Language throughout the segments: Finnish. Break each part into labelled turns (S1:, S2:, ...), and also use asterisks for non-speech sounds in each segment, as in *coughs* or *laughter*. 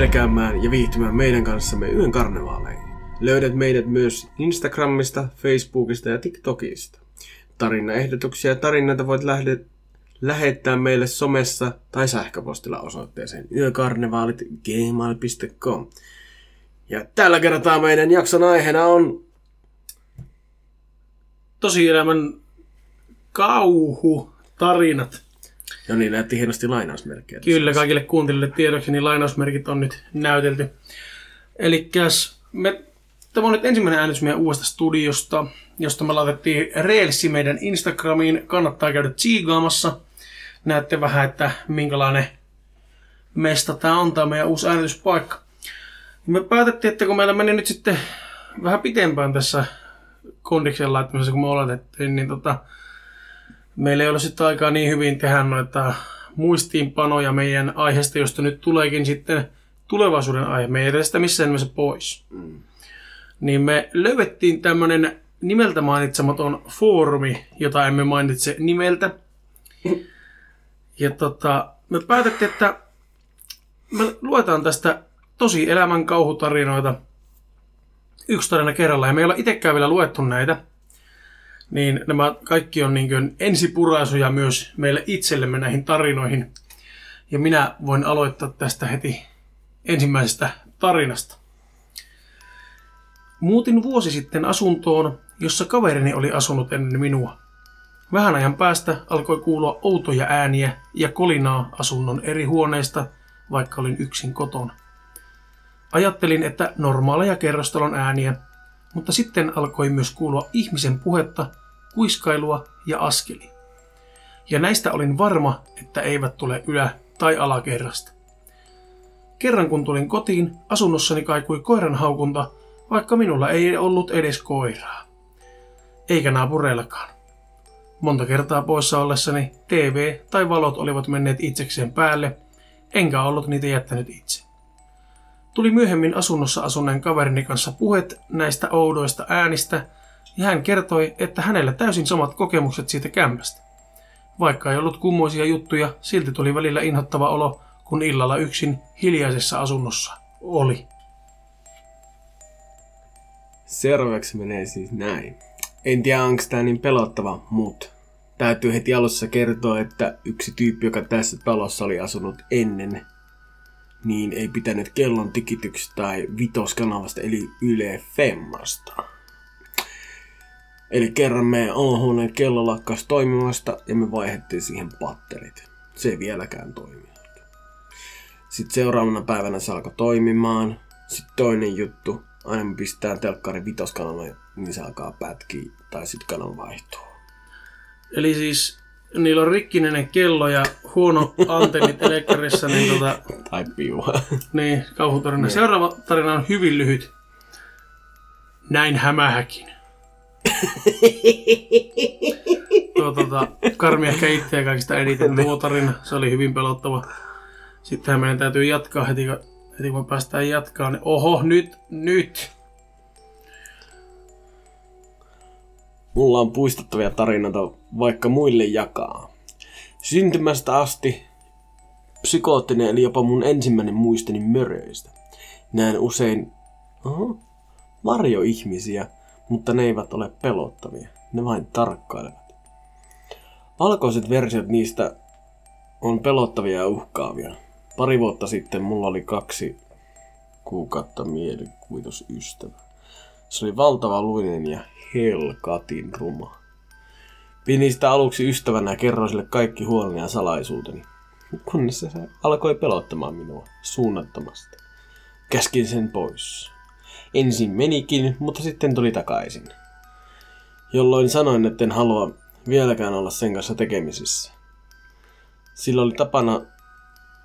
S1: pelkäämään ja viihtymään meidän kanssamme yön karnevaaleihin. Löydät meidät myös Instagramista, Facebookista ja TikTokista. Tarinaehdotuksia ja tarinoita voit lähde, lähettää meille somessa tai sähköpostilla osoitteeseen yökarnevaalit.gmail.com. Ja tällä kertaa meidän jakson aiheena on
S2: tosielämän kauhu tarinat.
S1: No niin, näytti hienosti lainausmerkkejä.
S2: Kyllä, kaikille kuuntelijoille tiedoksi, niin lainausmerkit on nyt näytelty. Eli me, tämä on nyt ensimmäinen äänitys meidän uudesta studiosta, josta me laitettiin Reelsi meidän Instagramiin. Kannattaa käydä tsiigaamassa. Näette vähän, että minkälainen mesta tämä on, tämä meidän uusi äänityspaikka. Me päätettiin, että kun meillä meni nyt sitten vähän pitempään tässä kondiksen laittamisessa, kun me oletettiin, niin tota, meillä ei ole sitten aikaa niin hyvin tehdä noita muistiinpanoja meidän aiheesta, josta nyt tuleekin sitten tulevaisuuden aihe. Me ei edes sitä missään nimessä pois. Mm. Niin me löydettiin tämmönen nimeltä mainitsematon foorumi, jota emme mainitse nimeltä. Ja tota, me päätettiin, että me luetaan tästä tosi elämän kauhutarinoita yksi tarina kerrallaan. Ja me ei olla itsekään vielä luettu näitä niin nämä kaikki on niin ensipuraisuja myös meille itsellemme näihin tarinoihin. Ja minä voin aloittaa tästä heti ensimmäisestä tarinasta. Muutin vuosi sitten asuntoon, jossa kaverini oli asunut ennen minua. Vähän ajan päästä alkoi kuulua outoja ääniä ja kolinaa asunnon eri huoneista, vaikka olin yksin kotona. Ajattelin, että normaaleja kerrostalon ääniä, mutta sitten alkoi myös kuulua ihmisen puhetta kuiskailua ja askeli. Ja näistä olin varma, että eivät tule ylä- tai alakerrasta. Kerran kun tulin kotiin, asunnossani kaikui koiran haukunta, vaikka minulla ei ollut edes koiraa. Eikä naapureillakaan. Monta kertaa poissa ollessani TV tai valot olivat menneet itsekseen päälle, enkä ollut niitä jättänyt itse. Tuli myöhemmin asunnossa asuneen kaverini kanssa puhet näistä oudoista äänistä – ja hän kertoi, että hänellä täysin samat kokemukset siitä kämpästä. Vaikka ei ollut kummoisia juttuja, silti tuli välillä inhottava olo, kun illalla yksin hiljaisessa asunnossa oli.
S1: Seuraavaksi menee siis näin. En tiedä, onko tämä niin pelottava, mutta täytyy heti alussa kertoa, että yksi tyyppi, joka tässä talossa oli asunut ennen, niin ei pitänyt kellon tikityksestä tai vitoskanavasta eli Yle Femmasta. Eli kerran meidän olohuoneen kello lakkasi toimimasta ja me vaihdettiin siihen patterit. Se ei vieläkään toiminut. Sitten seuraavana päivänä se alkoi toimimaan. Sitten toinen juttu, aina me pistää telkkari vitoskanavalle, niin se alkaa pätkiä tai sitten kanava vaihtuu.
S2: Eli siis niillä on rikkininen kello ja huono antennit *laughs* elekkarissa, niin tota...
S1: Tai piua.
S2: Niin, kauhutarina. Seuraava tarina on hyvin lyhyt. Näin hämähäkin. Tuo, tuota, Karmi ehkä itseä kaikista eniten tuo tarina. Se oli hyvin pelottava. Sittenhän meidän täytyy jatkaa heti, heti kun päästään jatkaa. Niin oho, nyt, nyt.
S1: Mulla on puistettavia tarinoita vaikka muille jakaa. Syntymästä asti psykoottinen eli jopa mun ensimmäinen muistini möröistä. Näen usein oho, varjoihmisiä, mutta ne eivät ole pelottavia. Ne vain tarkkailevat. Valkoiset versiot niistä on pelottavia ja uhkaavia. Pari vuotta sitten mulla oli kaksi kuukautta mielikuvitusystävä. Se oli valtava luinen ja helkatin ruma. Pidin sitä aluksi ystävänä ja kerroin sille kaikki huoleni ja salaisuuteni. Kunnes se alkoi pelottamaan minua suunnattomasti. Käskin sen pois. Ensin menikin, mutta sitten tuli takaisin. Jolloin sanoin, että en halua vieläkään olla sen kanssa tekemisissä. Sillä oli tapana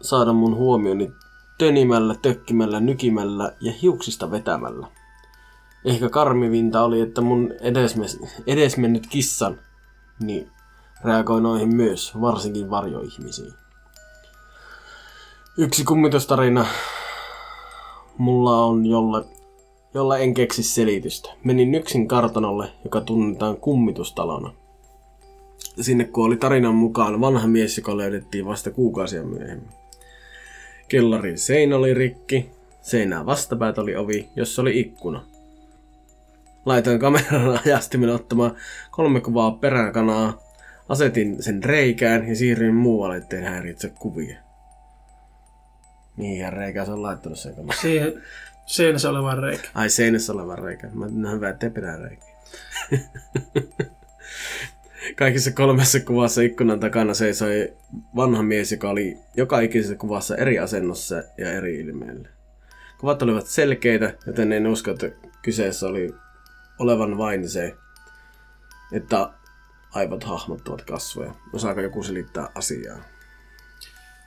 S1: saada mun huomioni tönimällä, tökkimällä, nykimällä ja hiuksista vetämällä. Ehkä karmivinta oli, että mun edesme- edesmennyt kissan niin reagoi noihin myös, varsinkin varjoihmisiin. Yksi kummitustarina mulla on, jolle jolla en keksi selitystä. Menin yksin kartanolle, joka tunnetaan kummitustalona. Sinne kuoli tarinan mukaan vanha mies, joka löydettiin vasta kuukausia myöhemmin. Kellarin seinä oli rikki. Seinää vastapäät oli ovi, jossa oli ikkuna. Laitoin kameran *laughs* ajastimen ottamaan kolme kuvaa peräkanaa. Asetin sen reikään ja siirryin muualle, ettei häiritse kuvia. Mihin reikään se on laittanut sen kamera?
S2: Siihen seinässä oleva reikä.
S1: Ai seinässä oleva reikä. Mä no hyvä, ettei pidä reikä. *laughs* Kaikissa kolmessa kuvassa ikkunan takana seisoi vanha mies, joka oli joka ikisessä kuvassa eri asennossa ja eri ilmeellä. Kuvat olivat selkeitä, joten en usko, että kyseessä oli olevan vain se, että aivot hahmottavat kasvoja. Osaako joku selittää asiaa?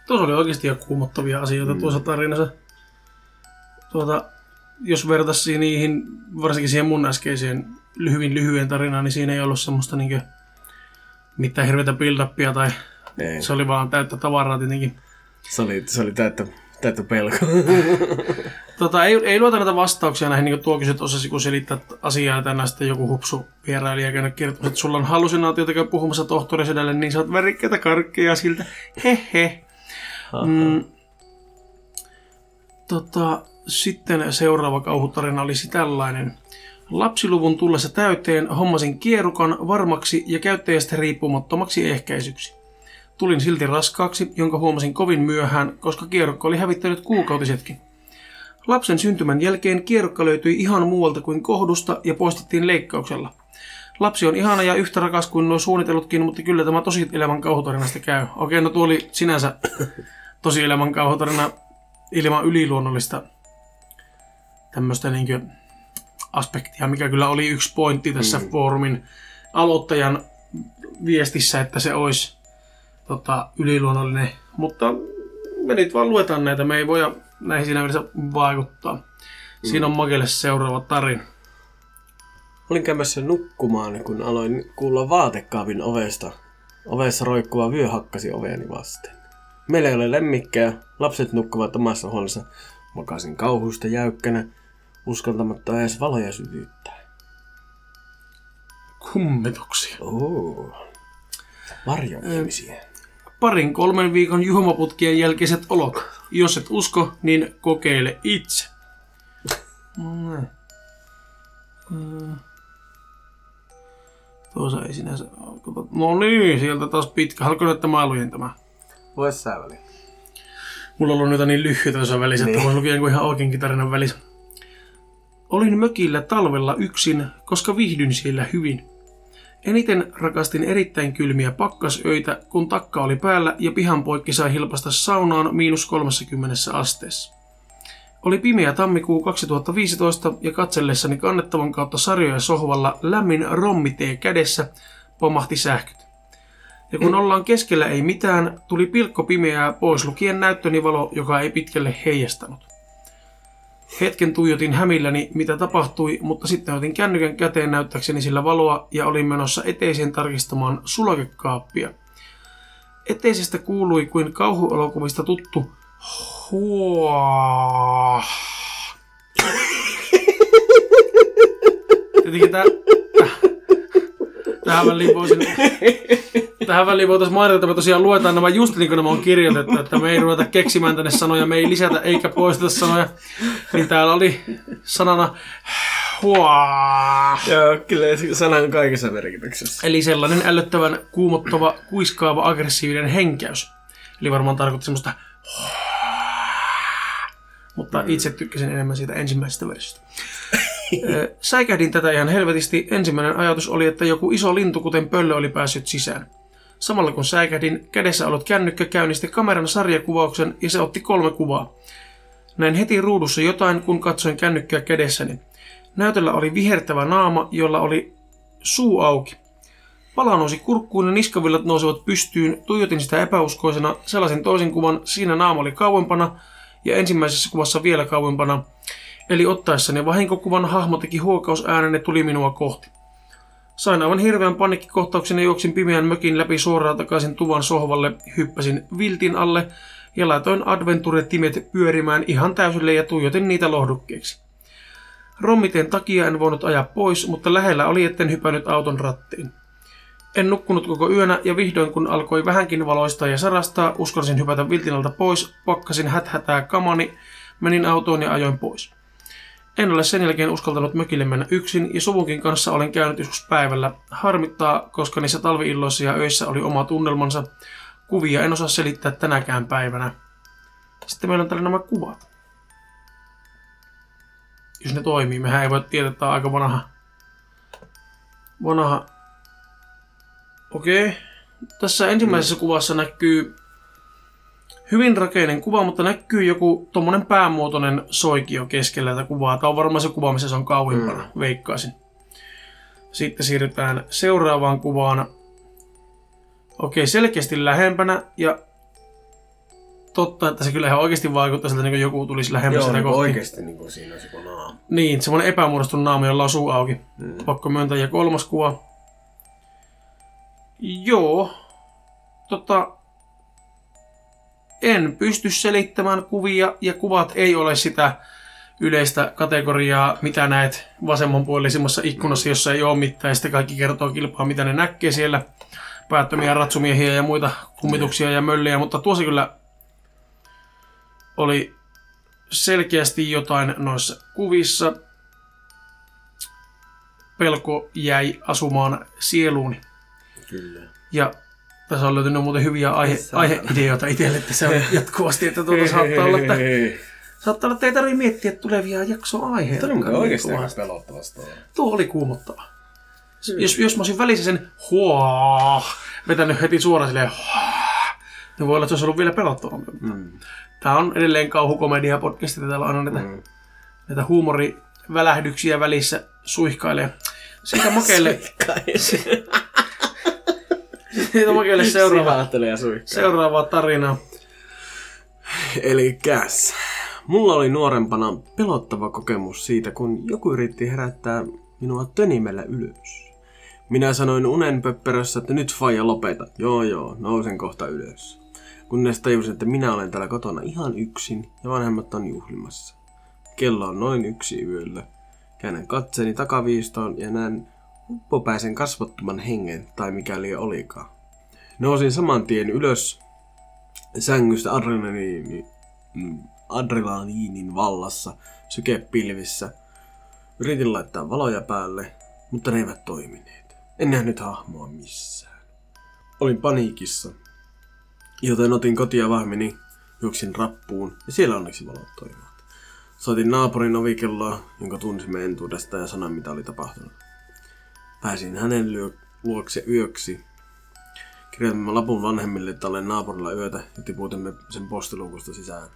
S2: Tuossa oli oikeasti jo kuumottavia asioita mm. tuossa tarinassa. Tuota, jos vertaisi niihin, varsinkin siihen mun äskeiseen hyvin lyhyen tarinaan, niin siinä ei ollut semmoista niinkö mitään hirveätä build tai
S1: Ei.
S2: se oli vaan täyttä tavaraa tietenkin.
S1: Se oli, se oli täyttä, täyttä pelkoa. *laughs*
S2: Tota, ei, ei luota näitä vastauksia näihin, niin kuin tuo kysyt osasi, kun selittää asiaa tänään sitten joku hupsu vierailija käynyt kertomassa, että sulla on hallusinaatioita käy puhumassa tohtorisedälle, niin saat värikkäitä karkkeja siltä. Hehe. Mm, tota, sitten seuraava kauhutarina olisi tällainen. Lapsiluvun tullessa täyteen hommasin kierukan varmaksi ja käyttäjästä riippumattomaksi ehkäisyksi. Tulin silti raskaaksi, jonka huomasin kovin myöhään, koska kierukka oli hävittänyt kuukautisetkin. Lapsen syntymän jälkeen kierukka löytyi ihan muualta kuin kohdusta ja poistettiin leikkauksella. Lapsi on ihana ja yhtä rakas kuin nuo suunnitellutkin, mutta kyllä tämä tosi elämän kauhutarinasta käy. Okei, no tuo oli sinänsä *coughs* tosi elämän kauhutarina ilman yliluonnollista tämmöistä niinkö aspektia, mikä kyllä oli yksi pointti tässä mm. foorumin aloittajan viestissä, että se olisi tota, yliluonnollinen. Mutta me nyt vaan luetaan näitä, me ei voida näihin siinä mielessä vaikuttaa. Siinä on Makelle seuraava tarina.
S1: Olin käymässä nukkumaan, kun aloin kuulla vaatekaapin ovesta. Ovessa roikkuva vyö hakkasi oveeni vasten. Meillä ei ole lemmikkejä, lapset nukkuvat omassa huoneessa. Makasin kauhusta jäykkänä, uskaltamatta edes valoja sytyttää.
S2: Kummetuksia.
S1: Oo. Varjon ihmisiä.
S2: Parin kolmen viikon juomaputkien jälkeiset olot. Jos et usko, niin kokeile itse. Mm. Tuossa ei sinänsä... No niin, sieltä taas pitkä. Haluatko että mä lujen tämä?
S1: Vois sä väliin.
S2: Mulla on ollut niitä niin lyhyitä tuossa välissä, että
S1: Niin.
S2: voin lukea ihan oikeinkin tarinan välissä. Olin mökillä talvella yksin, koska viihdyn siellä hyvin. Eniten rakastin erittäin kylmiä pakkasöitä, kun takka oli päällä ja pihan poikki sai hilpasta saunaan miinus 30 asteessa. Oli pimeä tammikuu 2015 ja katsellessani kannettavan kautta sarjoja sohvalla lämmin rommitee kädessä pomahti sähköt. Ja kun ollaan keskellä ei mitään, tuli pilkko pimeää pois lukien näyttöni valo, joka ei pitkälle heijastanut. Hetken tuijotin hämilläni, mitä tapahtui, mutta sitten otin kännykän käteen näyttääkseni sillä valoa ja olin menossa eteiseen tarkistamaan sulakekaappia. Eteisestä kuului kuin kauhuelokuvista tuttu huah. *laughs* Tietenkin tää, tähän väliin voisin, tähän väliin voitaisiin mainita, että me tosiaan luetaan nämä just niin kuin nämä on kirjoitettu, että me ei ruveta keksimään tänne sanoja, me ei lisätä eikä poisteta sanoja. Niin täällä oli sanana huah.
S1: Joo, kyllä sana on kaikessa merkityksessä.
S2: Eli sellainen ällöttävän kuumottava, kuiskaava, aggressiivinen henkäys. Eli varmaan tarkoitti semmoista mutta itse tykkäsin enemmän siitä ensimmäisestä versiosta. Ö, Säikähdin tätä ihan helvetisti. Ensimmäinen ajatus oli, että joku iso lintu, kuten pöllö, oli päässyt sisään. Samalla kun säikähdin, kädessä ollut kännykkä käynnisti kameran sarjakuvauksen ja se otti kolme kuvaa. Näin heti ruudussa jotain, kun katsoin kännykkää kädessäni. Näytöllä oli vihertävä naama, jolla oli suu auki. Pala nousi kurkkuun ja niskavillat nousivat pystyyn. Tuijotin sitä epäuskoisena. Sellaisen toisen kuvan. Siinä naama oli kauempana ja ensimmäisessä kuvassa vielä kauempana. Eli ottaessani vahinkokuvan hahmo teki huokausäänen ja tuli minua kohti. Sain aivan hirveän paniikkikohtauksen ja juoksin pimeän mökin läpi suoraan takaisin tuvan sohvalle, hyppäsin viltin alle ja laitoin adventure-timet pyörimään ihan täysille ja tuijotin niitä lohdukkeeksi. Rommiteen takia en voinut ajaa pois, mutta lähellä oli, etten hypännyt auton rattiin. En nukkunut koko yönä ja vihdoin kun alkoi vähänkin valoista ja sarastaa, uskalsin hypätä viltinalta pois, pakkasin häthätää kamani, menin autoon ja ajoin pois. En ole sen jälkeen uskaltanut mökille mennä yksin ja suvunkin kanssa olen käynyt joskus päivällä. Harmittaa, koska niissä talviilloissa ja öissä oli oma tunnelmansa. Kuvia en osaa selittää tänäkään päivänä. Sitten meillä on täällä nämä kuvat. Jos ne toimii, mehän ei voi tietää, että tämä on aika vanha. Vanha. Okei. Tässä ensimmäisessä kuvassa näkyy hyvin rakeinen kuva, mutta näkyy joku tommonen päämuotoinen soikio keskellä tätä kuvaa. Tämä on varmaan se kuva, missä se on kauimpana, mm. veikkaisin. Sitten siirrytään seuraavaan kuvaan. Okei, selkeästi lähempänä ja totta, että se kyllä ihan oikeasti vaikuttaa siltä, niin kuin joku tulisi lähemmäs
S1: Joo, niin
S2: kohti.
S1: oikeesti niin kuin siinä olisi joku naama.
S2: Niin, semmoinen epämuodostunut naama, jolla on suu auki.
S1: Mm.
S2: Pakko myöntää. Ja kolmas kuva. Joo. Tota, en pysty selittämään kuvia ja kuvat ei ole sitä yleistä kategoriaa, mitä näet vasemmanpuolisemmassa ikkunassa, jossa ei ole mitään. Ja sitten kaikki kertoo kilpaa, mitä ne näkee siellä. Päättömiä ratsumiehiä ja muita kummituksia ja möllejä, mutta tuossa kyllä oli selkeästi jotain noissa kuvissa. Pelko jäi asumaan sieluuni.
S1: Kyllä.
S2: Ja tässä on löytynyt muuten hyviä aihe, aiheideoita itselle tässä on jatkuvasti, että tuota saattaa olla, että, saattaa olla, että ei tarvitse miettiä tulevia jaksoaiheita.
S1: Tämä on oikeesti
S2: Tuo-
S1: aika pelottavasta.
S2: Tuo oli kuumottava. Jos, jos mä olisin välissä sen huaa, vetänyt heti suoraan silleen huaa, niin voi olla, että se olisi ollut vielä pelottavampi.
S1: Mm.
S2: Tää on edelleen kauhukomedia podcast, täällä on aina näitä,
S1: Mm.
S2: näitä huumorivälähdyksiä välissä suihkailee. Siitä makeille, *laughs* siitä makeille seuraava,
S1: Sivahtelee ja suihkaa.
S2: seuraavaa tarinaa.
S1: Eli käs. Mulla oli nuorempana pelottava kokemus siitä, kun joku yritti herättää minua tönimellä ylös. Minä sanoin unen pöpperössä, että nyt faija lopeta. Joo joo, nousen kohta ylös. Kunnes tajusin, että minä olen täällä kotona ihan yksin ja vanhemmat on juhlimassa. Kello on noin yksi yöllä. Käännän katseeni takaviistoon ja näen uppopäisen kasvottoman hengen tai mikäli olikaan. Nousin saman tien ylös sängystä adrenaliini, mm, adrenaliinin vallassa, sykepilvissä. Yritin laittaa valoja päälle, mutta ne eivät toimineet. En nähnyt hahmoa missään. Olin paniikissa, joten otin kotia vahveni, juoksin rappuun ja siellä onneksi valot toimivat. Soitin naapurin ovikelloa, jonka tunsimme entuudesta ja sanoin mitä oli tapahtunut. Pääsin hänen lyö- luokse yöksi Kirjoitimme lapun vanhemmille, että olen naapurilla yötä ja tiputimme sen postiluukusta sisään.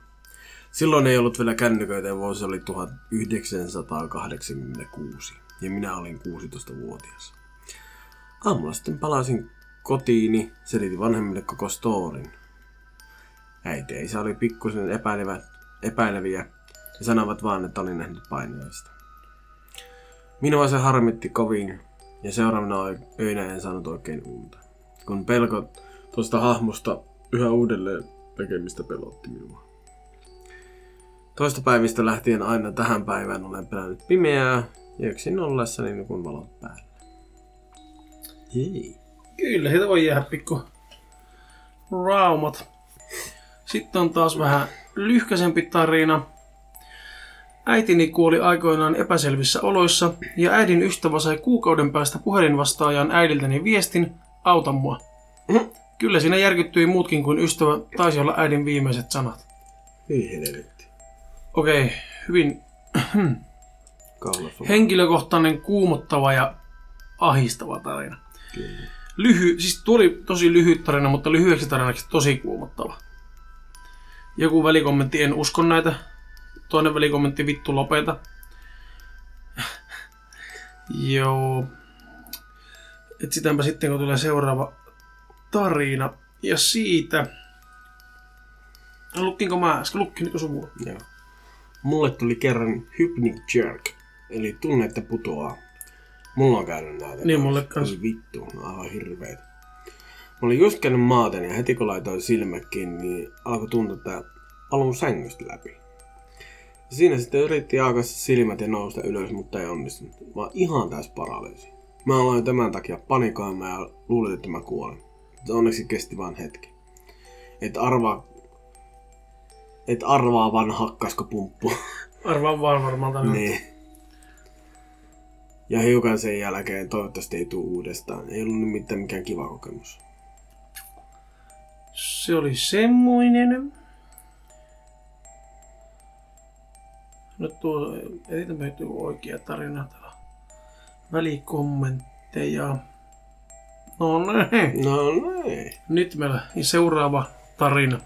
S1: Silloin ei ollut vielä kännyköitä ja vuosi oli 1986 ja minä olin 16-vuotias. Aamulla sitten palasin kotiini, selitin vanhemmille koko storin. Äiti isä oli pikkusen epäilevä, epäileviä ja sanovat vaan, että olin nähnyt painajaista. Minua se harmitti kovin ja seuraavana öinä en saanut oikein unta kun pelko tuosta hahmosta yhä uudelleen tekemistä pelotti minua. Toista päivistä lähtien aina tähän päivään olen pelännyt pimeää ja yksin ollessani nukun valot päällä. Hei.
S2: Kyllä, siitä voi jäädä pikku raumat. Sitten on taas vähän lyhkäisempi tarina. Äitini kuoli aikoinaan epäselvissä oloissa ja äidin ystävä sai kuukauden päästä puhelinvastaajan äidiltäni viestin, auta mua. Kyllä siinä järkyttyi muutkin kuin ystävä, taisi olla äidin viimeiset sanat.
S1: Ei helvetti.
S2: Okei, hyvin *clears throat*
S1: Kaulassa.
S2: henkilökohtainen, kuumottava ja ahistava tarina.
S1: Kyllä.
S2: Lyhy, siis tuo oli tosi lyhyt tarina, mutta lyhyeksi tarinaksi tosi kuumottava. Joku välikommentti, en usko näitä. Toinen välikommentti, vittu lopeta. *laughs* Joo. Etsitäänpä sitten, kun tulee seuraava tarina. Ja siitä... Lukkinko mä äsken? Lukkinko sun
S1: Joo. Mulle tuli kerran hypnic jerk, eli tunne, että putoaa. Mulla on käynyt näitä.
S2: Niin,
S1: kanssa.
S2: mulle kans.
S1: Voi vittu, ne on aivan hirveitä. Mä olin just käynyt maaten ja heti kun laitoin silmät kiinni, niin alkoi tuntua, että alun sängystä läpi. Siinä sitten yritti aukasta silmät ja nousta ylös, mutta ei onnistunut. Vaan ihan täys paralyysi. Mä aloin tämän takia panikoimaan ja luulin, että mä kuolen. Onneksi kesti vain hetki. Et arvaa... Et arvaa vaan hakkasko pumppu.
S2: Arvaan vaan varmaan tänään.
S1: niin. Ja hiukan sen jälkeen toivottavasti ei tule uudestaan. Ei ollut mitään mikään kiva kokemus.
S2: Se oli semmoinen. No tuo, nyt joku oikea tarina. Välikommentteja. No niin.
S1: No niin.
S2: Nyt meillä seuraava tarina.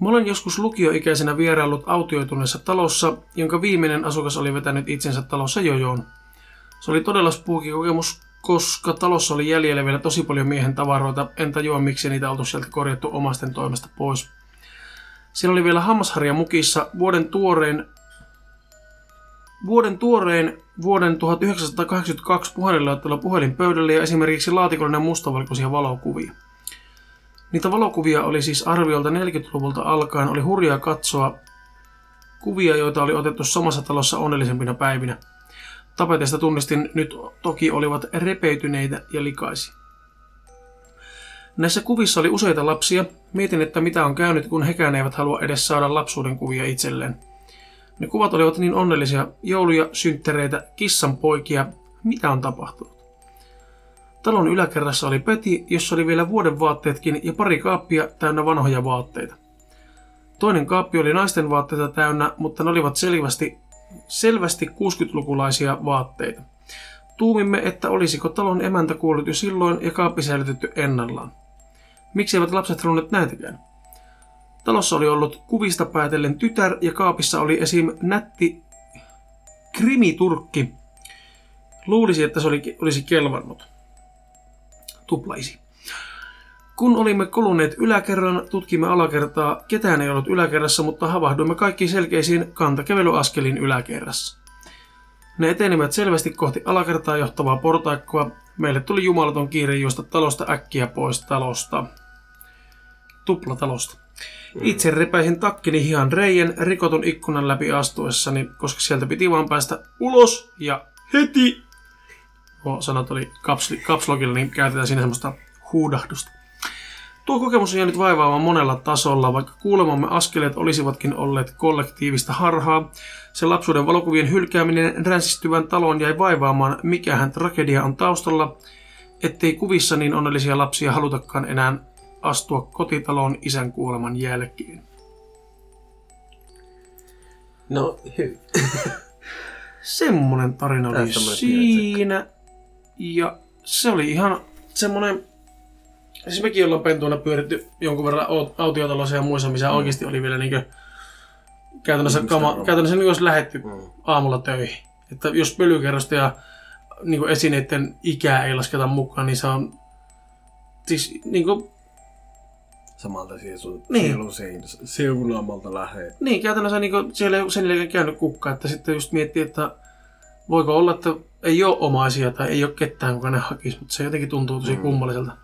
S2: Mä olen joskus lukioikäisenä vieraillut autioituneessa talossa, jonka viimeinen asukas oli vetänyt itsensä talossa jojoon. Se oli todella spooky kokemus, koska talossa oli jäljellä vielä tosi paljon miehen tavaroita, en tajua miksi niitä oltu sieltä korjattu omasten toimesta pois. Siellä oli vielä hammasharja mukissa vuoden tuorein Vuoden tuorein vuoden 1982 puhelinlaitteella puhelinpöydällä ja esimerkiksi laatikollinen mustavalkoisia valokuvia. Niitä valokuvia oli siis arviolta 40-luvulta alkaen, oli hurjaa katsoa kuvia, joita oli otettu samassa talossa onnellisempina päivinä. Tapeteista tunnistin nyt toki olivat repeytyneitä ja likaisia. Näissä kuvissa oli useita lapsia. Mietin, että mitä on käynyt, kun hekään eivät halua edes saada lapsuuden kuvia itselleen. Ne kuvat olivat niin onnellisia, jouluja, synttereitä, kissanpoikia. Mitä on tapahtunut? Talon yläkerrassa oli peti, jossa oli vielä vuoden vaatteetkin ja pari kaappia täynnä vanhoja vaatteita. Toinen kaappi oli naisten vaatteita täynnä, mutta ne olivat selvästi, selvästi 60-lukulaisia vaatteita. Tuumimme, että olisiko talon emäntä kuollut jo silloin ja kaappi säilytetty ennallaan. Miksi eivät lapset halunneet näitäkään? Talossa oli ollut kuvista päätellen tytär ja kaapissa oli esim. nätti krimiturkki. Luulisi, että se oli, olisi kelvannut. Tuplaisi. Kun olimme koluneet yläkerran, tutkimme alakertaa. Ketään ei ollut yläkerrassa, mutta havahduimme kaikki selkeisiin kantakävelyaskelin yläkerrassa. Ne etenivät selvästi kohti alakertaa johtavaa portaikkoa. Meille tuli jumalaton kiire juosta talosta äkkiä pois talosta. Tuplatalosta. Itse repäisin takkini hihan reijän rikotun ikkunan läpi astuessani, koska sieltä piti vaan päästä ulos ja heti. Nuo sanat oli kapsli, kapslogilla, niin käytetään siinä semmoista huudahdusta. Tuo kokemus on jäänyt vaivaamaan monella tasolla, vaikka kuulemamme askeleet olisivatkin olleet kollektiivista harhaa. Se lapsuuden valokuvien hylkääminen ränsistyvän talon jäi vaivaamaan, mikähän tragedia on taustalla, ettei kuvissa niin onnellisia lapsia halutakaan enää astua kotitaloon isän kuoleman jälkeen.
S1: No, hy- *laughs*
S2: Semmonen tarina oli siinä. Ja se oli ihan semmonen... Siis mekin ollaan pentuina pyöritty jonkun verran au- autiotalossa ja muissa, missä mm. oikeasti oli vielä niinkö... Käytännössä,
S1: Ihmisten
S2: kama, käytännössä niin olisi lähetty
S1: Mm.
S2: aamulla töihin. Että jos pölykerrosta ja niin esineiden ikää ei lasketa mukaan, niin se on... Siis niin kuin,
S1: samalta siesu,
S2: Niin.
S1: sielun seunaamalta lähe.
S2: Niin, käytännössä niin siellä ei ole sen jälkeen käynyt kukka, että sitten just miettii, että voiko olla, että ei ole omaisia tai ei ole ketään, kuka ne hakisi, mutta se jotenkin tuntuu tosi
S1: Mm.
S2: kummalliselta.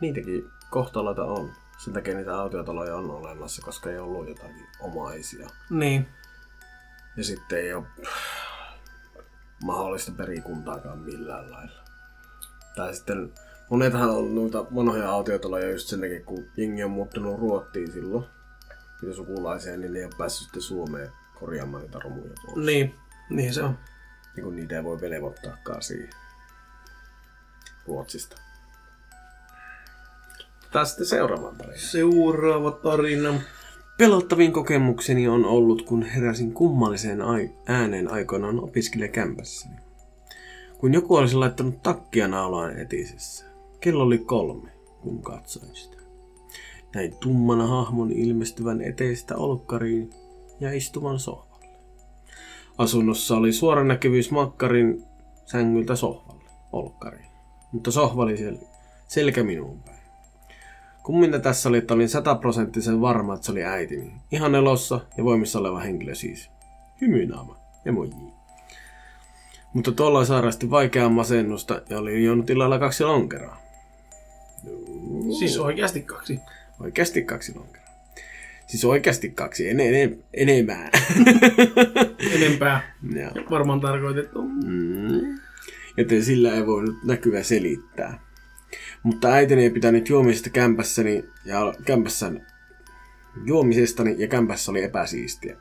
S1: Niitäkin kohtaloita on. Sen takia niitä autiotaloja on olemassa, koska ei ollut jotakin omaisia.
S2: Niin,
S1: Ja sitten ei ole mahdollista perikuntaakaan millään lailla. Tai sitten monethan on noita vanhoja autiotaloja just sen takia, kun jengi on muuttunut Ruottiin silloin. Ja sukulaisia, niin ne ei ole päässyt sitten Suomeen korjaamaan niitä romuja pois.
S2: niin, niin se on.
S1: Niin kun niitä ei voi velvoittaakaan siihen Ruotsista. Taas sitten seuraavaan tarinaan.
S2: Seuraava tarina.
S1: Pelottavin kokemukseni on ollut, kun heräsin kummalliseen ääneen aikoinaan opiskelijakämpässäni. Kun joku olisi laittanut takkia naulaan etisessä. Kello oli kolme, kun katsoin sitä. Näin tummana hahmon ilmestyvän eteistä olkkariin ja istuvan sohvalle. Asunnossa oli suoranäkyvyys makkarin sängyltä sohvalle, olkkariin. Mutta sohva oli sel- selkä minuun päin. Kumminta tässä oli, että olin sataprosenttisen varma, että se oli äitini. Ihan elossa ja voimissa oleva henkilö siis. Hymynaama. Emoji. Mutta tuolla sairasti vaikeaa masennusta ja oli juonut illalla kaksi lonkeraa.
S2: Siis oikeasti kaksi.
S1: Oikeasti kaksi lonkeraa. Siis oikeasti kaksi, en, en, enemmän. *laughs*
S2: Enempää
S1: Joo.
S2: varmaan tarkoitettu.
S1: Mm. Joten sillä ei voinut näkyä selittää. Mutta äitini ei pitänyt juomisesta kämpässäni ja kämpässä juomisestani ja kämpässä oli epäsiistiä.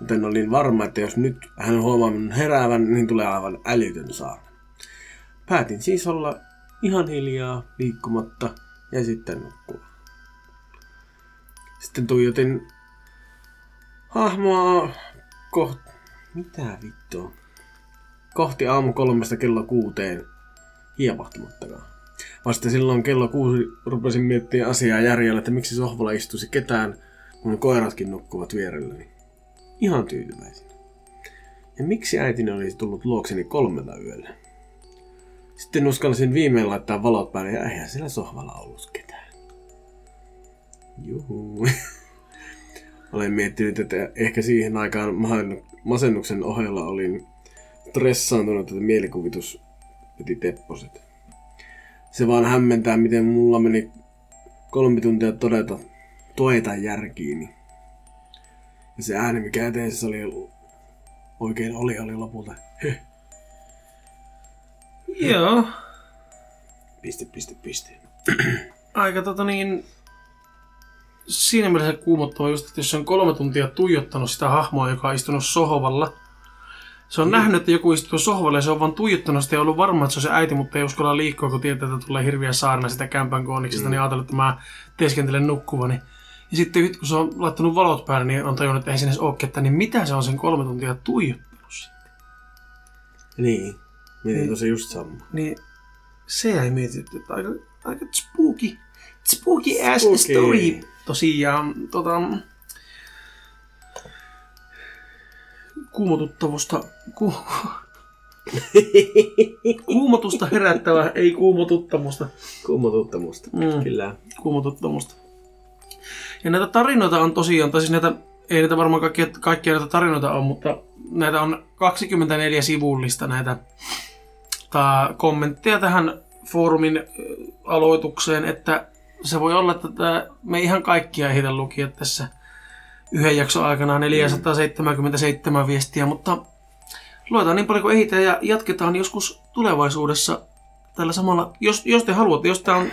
S1: Joten olin varma, että jos nyt hän huomaa minun heräävän, niin tulee aivan älytön saarna. Päätin siis olla ihan hiljaa liikkumatta ja sitten nukkua. Sitten tuijotin hahmoa kohti... Mitä vittua? Kohti aamu kolmesta kello kuuteen hiepahtumattakaan. Vasta silloin kello kuusi rupesin miettimään asiaa järjellä, että miksi sohvalla istuisi ketään, kun koiratkin nukkuvat vierelläni. Ihan tyytyväisenä. Ja miksi äitini olisi tullut luokseni kolmelta yöllä? Sitten uskalsin viimein laittaa valot päälle ja eihän siellä sohvalla ollut ketään. Juhu. *laughs* Olen miettinyt, että ehkä siihen aikaan masennuksen ohella olin stressaantunut, että mielikuvitus veti tepposet. Se vaan hämmentää, miten mulla meni kolme tuntia todeta, toeta järkiini. Ja se ääni, mikä eteensä oli, oikein oli, oli lopulta, höh,
S2: Joo.
S1: piste, piste, piste.
S2: Aika tota niin... Siinä mielessä kuumottava just, että jos se on kolme tuntia tuijottanut sitä hahmoa, joka on istunut sohvalla. Se on mm. nähnyt, että joku istuu sohvalla ja se on vaan tuijottanut sitä ja ollut varma, että se on se äiti, mutta ei uskalla liikkua, kun tietää, että tulee hirviä saarna sitä kämpän kooniksesta, mm. niin ajatellut, että mä teeskentelen nukkuvani. Ja sitten nyt, kun se on laittanut valot päälle, niin on tajunnut, että ei sinne ole ketään, niin mitä se on sen kolme tuntia tuijottanut sitten?
S1: Niin. Mietin
S2: Niin.
S1: tosi just sama.
S2: Niin se jäi mietitty, että aika, aika spooky, spooky ass
S1: Spooky.
S2: story. Tosiaan, tota, kuumotuttavusta, ku, *laughs* kuumotusta herättävä, ei kuumotuttamusta,
S1: Kuumotuttamusta.
S2: Mm.
S1: Kyllä.
S2: kuumotuttamusta. Ja näitä tarinoita on tosiaan, tai siis näitä, ei näitä varmaan kaikkia, kaikkia näitä tarinoita on, mutta näitä on 24 sivullista näitä tää, kommentteja tähän foorumin aloitukseen, että se voi olla, että tää, me ihan kaikkia ehditä lukia tässä yhden jakson aikana 477 viestiä, mutta luetaan niin paljon kuin ehditään ja jatketaan joskus tulevaisuudessa tällä samalla, jos, jos te haluatte, jos tämä on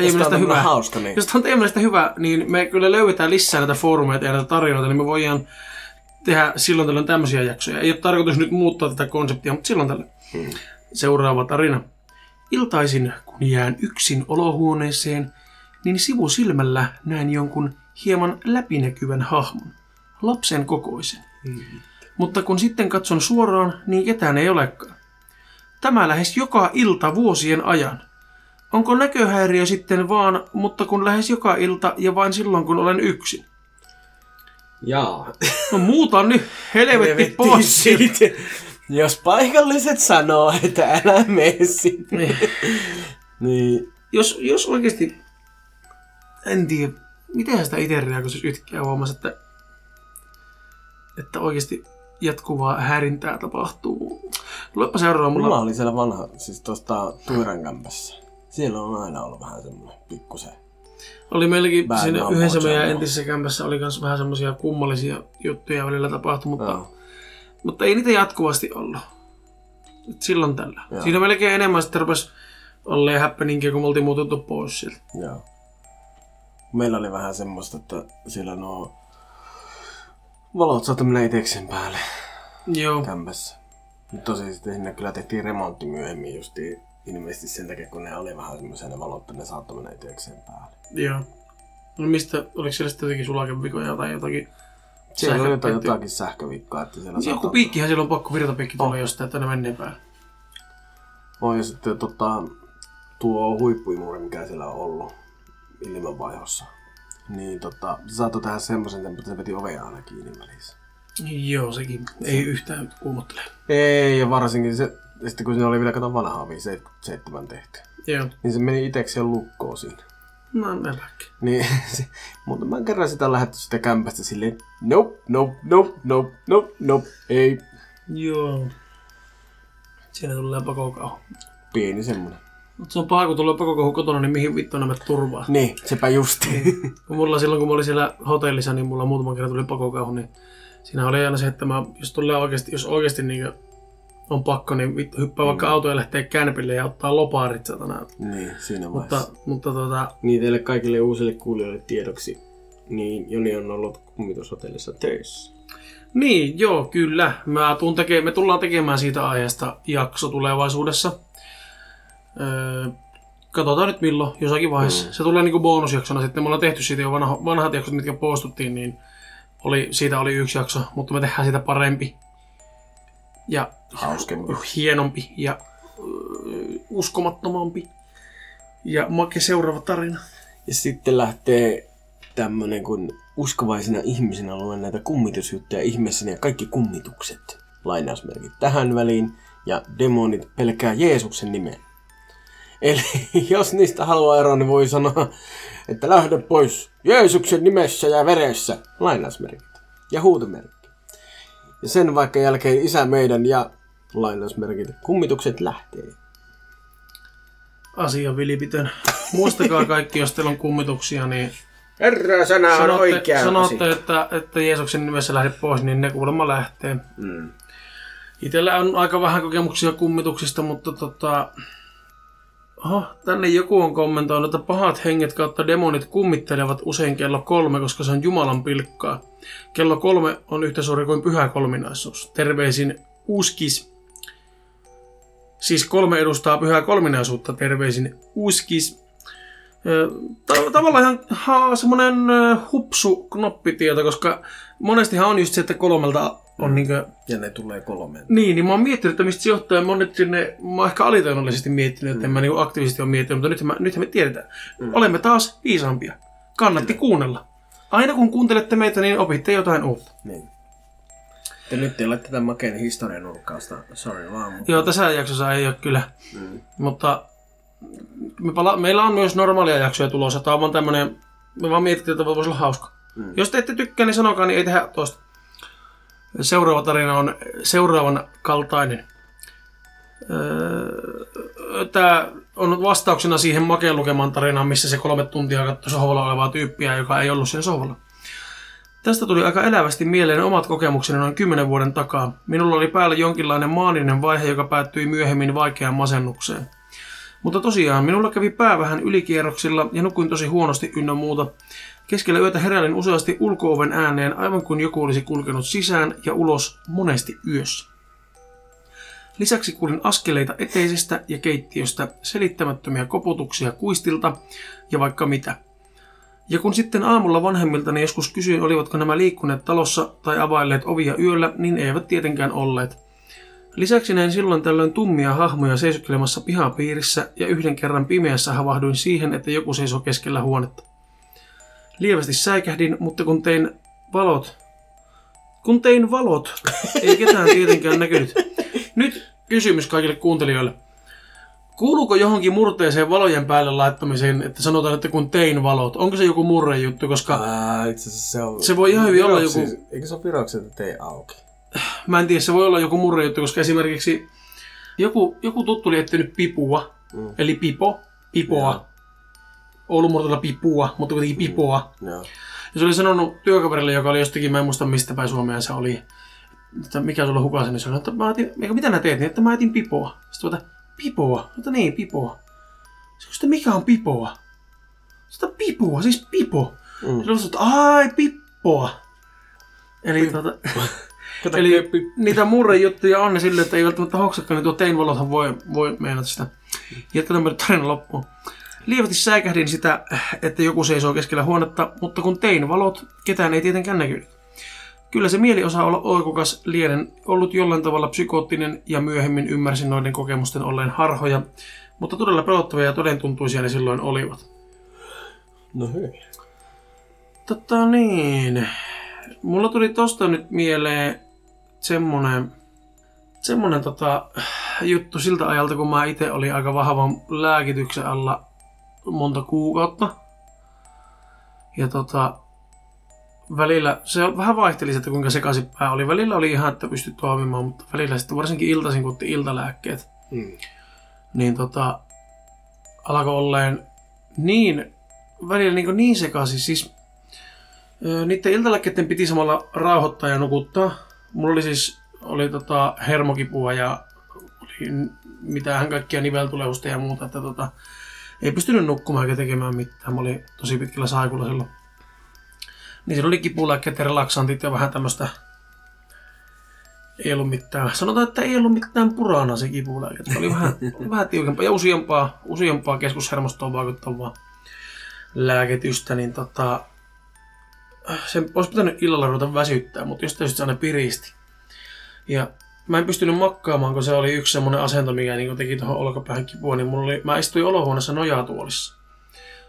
S2: teidän mielestä hyvä.
S1: hauska, niin
S2: Jos tämä on teidän mielestä hyvä, niin me kyllä löydetään lisää näitä foorumeita ja näitä tarinoita, niin me voidaan tehdä silloin tällöin tämmöisiä jaksoja. Ei ole tarkoitus nyt muuttaa tätä konseptia, mutta silloin tällöin.
S1: Hmm.
S2: Seuraava tarina. Iltaisin, kun jään yksin olohuoneeseen, niin sivusilmällä näen jonkun hieman läpinäkyvän hahmon. Lapsen kokoisen. Mutta kun sitten katson suoraan, niin ketään ei olekaan. Tämä lähes joka ilta vuosien ajan. Onko näköhäiriö sitten vaan, mutta kun lähes joka ilta ja vain silloin, kun olen yksin?
S1: Jaa.
S2: No muuta nyt, helvetti pois.
S1: Jos paikalliset sanoo, että älä mene sinne.
S2: Niin.
S1: Niin.
S2: Jos, jos oikeasti, en tiedä, miten sitä itse reagoisi, jos yhtäkkiä huomasi, että, että oikeasti jatkuvaa häirintää tapahtuu. Luepa seuraava mulla.
S1: Mulla oli siellä vanha, siis tuosta Tuiran kämpässä. Siellä on aina ollut vähän semmoinen pikkusen.
S2: Oli meilläkin
S1: Bad
S2: siinä yhdessä meidän entisessä kämpässä oli myös vähän semmoisia kummallisia juttuja välillä tapahtui, mutta,
S1: Joo.
S2: mutta ei niitä jatkuvasti ollut. Et silloin tällä.
S1: Joo.
S2: Siinä melkein enemmän sitten rupesi olleen happeningia, kun me oltiin muutettu pois sieltä.
S1: Joo. Meillä oli vähän semmoista, että siellä nuo valot saattoi mennä itekseen päälle
S2: Joo.
S1: kämpässä. Tosi sitten sinne kyllä tehtiin remontti myöhemmin justiin ilmeisesti sen takia, kun ne oli vähän semmoisia ne valot, ne saattoi mennä itekseen päälle.
S2: Joo. No mistä, oliko siellä sitten jotenkin sulakevikoja tai jotakin?
S1: Siellä oli jotain,
S2: sähköpiikki?
S1: jotakin sähkövikkaa, että siellä
S2: Joku
S1: saattoi-
S2: piikkihän siellä on pakko virtapiikki tulla
S1: Oh.
S2: jostain, että ne menee päälle.
S1: On ja sitten tota, tuo huippuimuri, mikä siellä on ollut ilmanvaihossa. Niin tota, se saattoi tehdä semmoisen, että se veti ovea aina kiinni välissä.
S2: Joo, sekin ei yhtään kuumottele.
S1: Ei, ja varsinkin se, ja sitten kun siinä oli vielä kato vanha ovi, 77 tehty.
S2: Joo.
S1: Niin se meni itekseen lukkoon siinä.
S2: No, eläkki.
S1: Niin, *laughs* se, mutta mä kerran sitä lähetty sitä kämpästä silleen, nope, nope, nope, nope, nope, nope, ei,
S2: Joo. Siinä tulee pakokauhu.
S1: pieni semmonen.
S2: Mut se on paha, kun tulee pakokohu kotona, niin mihin vittu nämä turvaa.
S1: Niin, sepä justi.
S2: Kun mulla silloin, kun mä olin siellä hotellissa, niin mulla muutaman kerran tuli pakokauhu, niin siinä oli aina se, että mä, jos tulee oikeasti, jos oikeasti niin on pakko, niin vittu hyppää vaikka
S1: Mm.
S2: ja lähtee kärpille ja ottaa lopaarit satana.
S1: niin, siinä vaiheessa.
S2: Mutta, mutta tota,
S1: Niin teille kaikille uusille kuulijoille tiedoksi, niin Joni on ollut kummitushotellissa töissä.
S2: Niin, joo, kyllä. Mä tuun teke- me tullaan tekemään siitä aiheesta jakso tulevaisuudessa. Öö, katsotaan nyt milloin, jossakin vaiheessa. Mm. Se tulee niinku bonusjaksona sitten. Me ollaan tehty siitä jo vanha, vanhat jaksot, mitkä postuttiin, niin oli, siitä oli yksi jakso, mutta me tehdään siitä parempi. Ja
S1: Hauskempi.
S2: hienompi ja uskomattomampi. Ja make seuraava tarina.
S1: Ja sitten lähtee tämmönen, kun uskovaisena ihmisenä luen näitä kummitusjuttuja ihmeessäni ja kaikki kummitukset. Lainausmerkit tähän väliin. Ja demonit pelkää Jeesuksen nimen. Eli *laughs* jos niistä haluaa eroa, niin voi sanoa, että lähde pois Jeesuksen nimessä ja veressä. Lainausmerkit. Ja huutomerkki. Ja sen vaikka jälkeen isä meidän ja lainausmerkit. Kummitukset lähtee.
S2: Asia vilipitön. Muistakaa kaikki, jos teillä on kummituksia, niin
S1: Herra sana
S2: sanotte, sanotte että, että Jeesuksen nimessä lähde pois, niin ne kuulemma lähtee.
S1: Mm.
S2: Itellä on aika vähän kokemuksia kummituksista, mutta tota... Oho, tänne joku on kommentoinut, että pahat henget kautta demonit kummittelevat usein kello kolme, koska se on Jumalan pilkkaa. Kello kolme on yhtä suuri kuin pyhä kolminaisuus. Terveisin Uskis. Siis kolme edustaa pyhää kolminaisuutta. Terveisin Uskis. Tavallaan ihan ha, semmonen ö, hupsu knoppitieto, koska monestihan on just se, että kolmelta on niinkö
S1: Ja ne tulee kolmeen.
S2: niin, niin mä oon miettinyt, että mistä se johtuu, ja mä oon nyt sinne, mä oon ehkä alitajunnallisesti miettinyt, että en mä niinku aktiivisesti ole miettinyt, mutta nythän, mä, nythän me tiedetään. Mm. Olemme taas viisaampia. Kannatti kuunnella. Aina kun kuuntelette meitä, niin opitte jotain uutta.
S1: Niin. Te nyt ei ole tätä makeen historian nurkkausta, sorry vaan. Mutta...
S2: Joo, tässä jaksossa ei ole kyllä, mm. mutta me pala- meillä on myös normaalia jaksoja tulossa. Tämä on vaan tämmönen, me vaan mietittiin, että voisi olla hauska. Mm. Jos te ette tykkää, niin sanokaa, niin ei tehdä toista. Seuraava tarina on seuraavan kaltainen. Tämä on vastauksena siihen Makeen lukemaan tarinaan, missä se kolme tuntia katsoi sohvalla olevaa tyyppiä, joka ei ollut siellä sohvalla. Tästä tuli aika elävästi mieleen omat kokemukseni noin 10 vuoden takaa. Minulla oli päällä jonkinlainen maaninen vaihe, joka päättyi myöhemmin vaikeaan masennukseen. Mutta tosiaan, minulla kävi pää vähän ylikierroksilla ja nukuin tosi huonosti ynnä muuta. Keskellä yötä heräilin useasti ulkooven ääneen, aivan kuin joku olisi kulkenut sisään ja ulos monesti yössä. Lisäksi kuulin askeleita eteisestä ja keittiöstä, selittämättömiä koputuksia kuistilta ja vaikka mitä. Ja kun sitten aamulla vanhemmiltani joskus kysyin, olivatko nämä liikkuneet talossa tai availleet ovia yöllä, niin eivät tietenkään olleet. Lisäksi näin silloin tällöin tummia hahmoja seisokkelemassa pihapiirissä ja yhden kerran pimeässä havahduin siihen, että joku seisoo keskellä huonetta. Lievästi säikähdin, mutta kun tein valot... Kun tein valot, ei ketään tietenkään näkynyt. Nyt kysymys kaikille kuuntelijoille. Kuuluuko johonkin murteeseen valojen päälle laittamiseen, että sanotaan, että kun tein valot? Onko se joku murrejuttu, koska
S1: Ää, itse asiassa se on...
S2: Se voi ihan hyvin olla joku-
S1: Eikö se ole viroksi, että tee auki?
S2: mä en tiedä, se voi olla joku murrejuttu, koska esimerkiksi joku, joku tuttu oli pipua,
S1: Mm.
S2: eli pipo, pipoa. Oulun murteella pipua, mutta kuitenkin pipoa.
S1: Joo.
S2: Ja se oli sanonut työkaverille, joka oli jostakin, mä en muista mistä päin Suomea se oli, että mikä sulla hukasi, niin se sanoi, että mä etin, eikä mitä nää teet, niin että mä etin pipoa. Sitten että pipoa, että niin, pipoa. Sitten että mikä on pipoa? Sitten pipoa, siis pipo.
S1: Mm.
S2: Sitten että ai pippoa. Eli tota, *laughs*
S1: Kato,
S2: Eli niitä murrejuttuja on ne silleen, että ei välttämättä hoksakaan, niin tuo teinvalothan voi, voi meinata sitä. Jatketaan nyt tarina loppuun. Lievästi säikähdin sitä, että joku seisoo keskellä huonetta, mutta kun tein valot, ketään ei tietenkään näkynyt. Kyllä se mieli osaa olla oikukas lienen, ollut jollain tavalla psykoottinen ja myöhemmin ymmärsin noiden kokemusten olleen harhoja, mutta todella pelottavia ja todentuntuisia ne silloin olivat.
S1: No hyvin.
S2: Tota niin. Mulla tuli tosta nyt mieleen semmonen, semmonen tota, juttu siltä ajalta, kun mä itse olin aika vahvan lääkityksen alla monta kuukautta. Ja tota, välillä, se vähän vaihteli, että kuinka sekaisin pää oli. Välillä oli ihan, että pystyi toimimaan, mutta välillä sitten varsinkin iltaisin, kun otti iltalääkkeet,
S1: Mm.
S2: niin tota, alkoi olleen niin, välillä niin, niin sekaisin. Siis niiden iltalääkkeiden piti samalla rauhoittaa ja nukuttaa. Mulla oli siis oli tota hermokipua ja oli mitään kaikkia niveltulehusta ja muuta, että tota, ei pystynyt nukkumaan eikä tekemään mitään. Mä olin tosi pitkällä saikulla silloin. Niin siinä oli kipulääkkeet ja relaksantit ja vähän tämmöistä ei ollut mitään. Sanotaan, että ei ollut mitään purana se kipulääke. Se oli vähän, *laughs* oli vähän tiukempaa ja useampaa, useampaa keskushermostoon vaikuttavaa lääketystä, niin tota, sen olisi pitänyt illalla ruveta väsyttää, mutta jostain syystä se aina piristi. Ja mä en pystynyt makkaamaan, kun se oli yksi semmoinen asento, mikä niin teki tuohon olkapäähän kipua, niin mulla oli, mä istuin olohuoneessa nojatuolissa.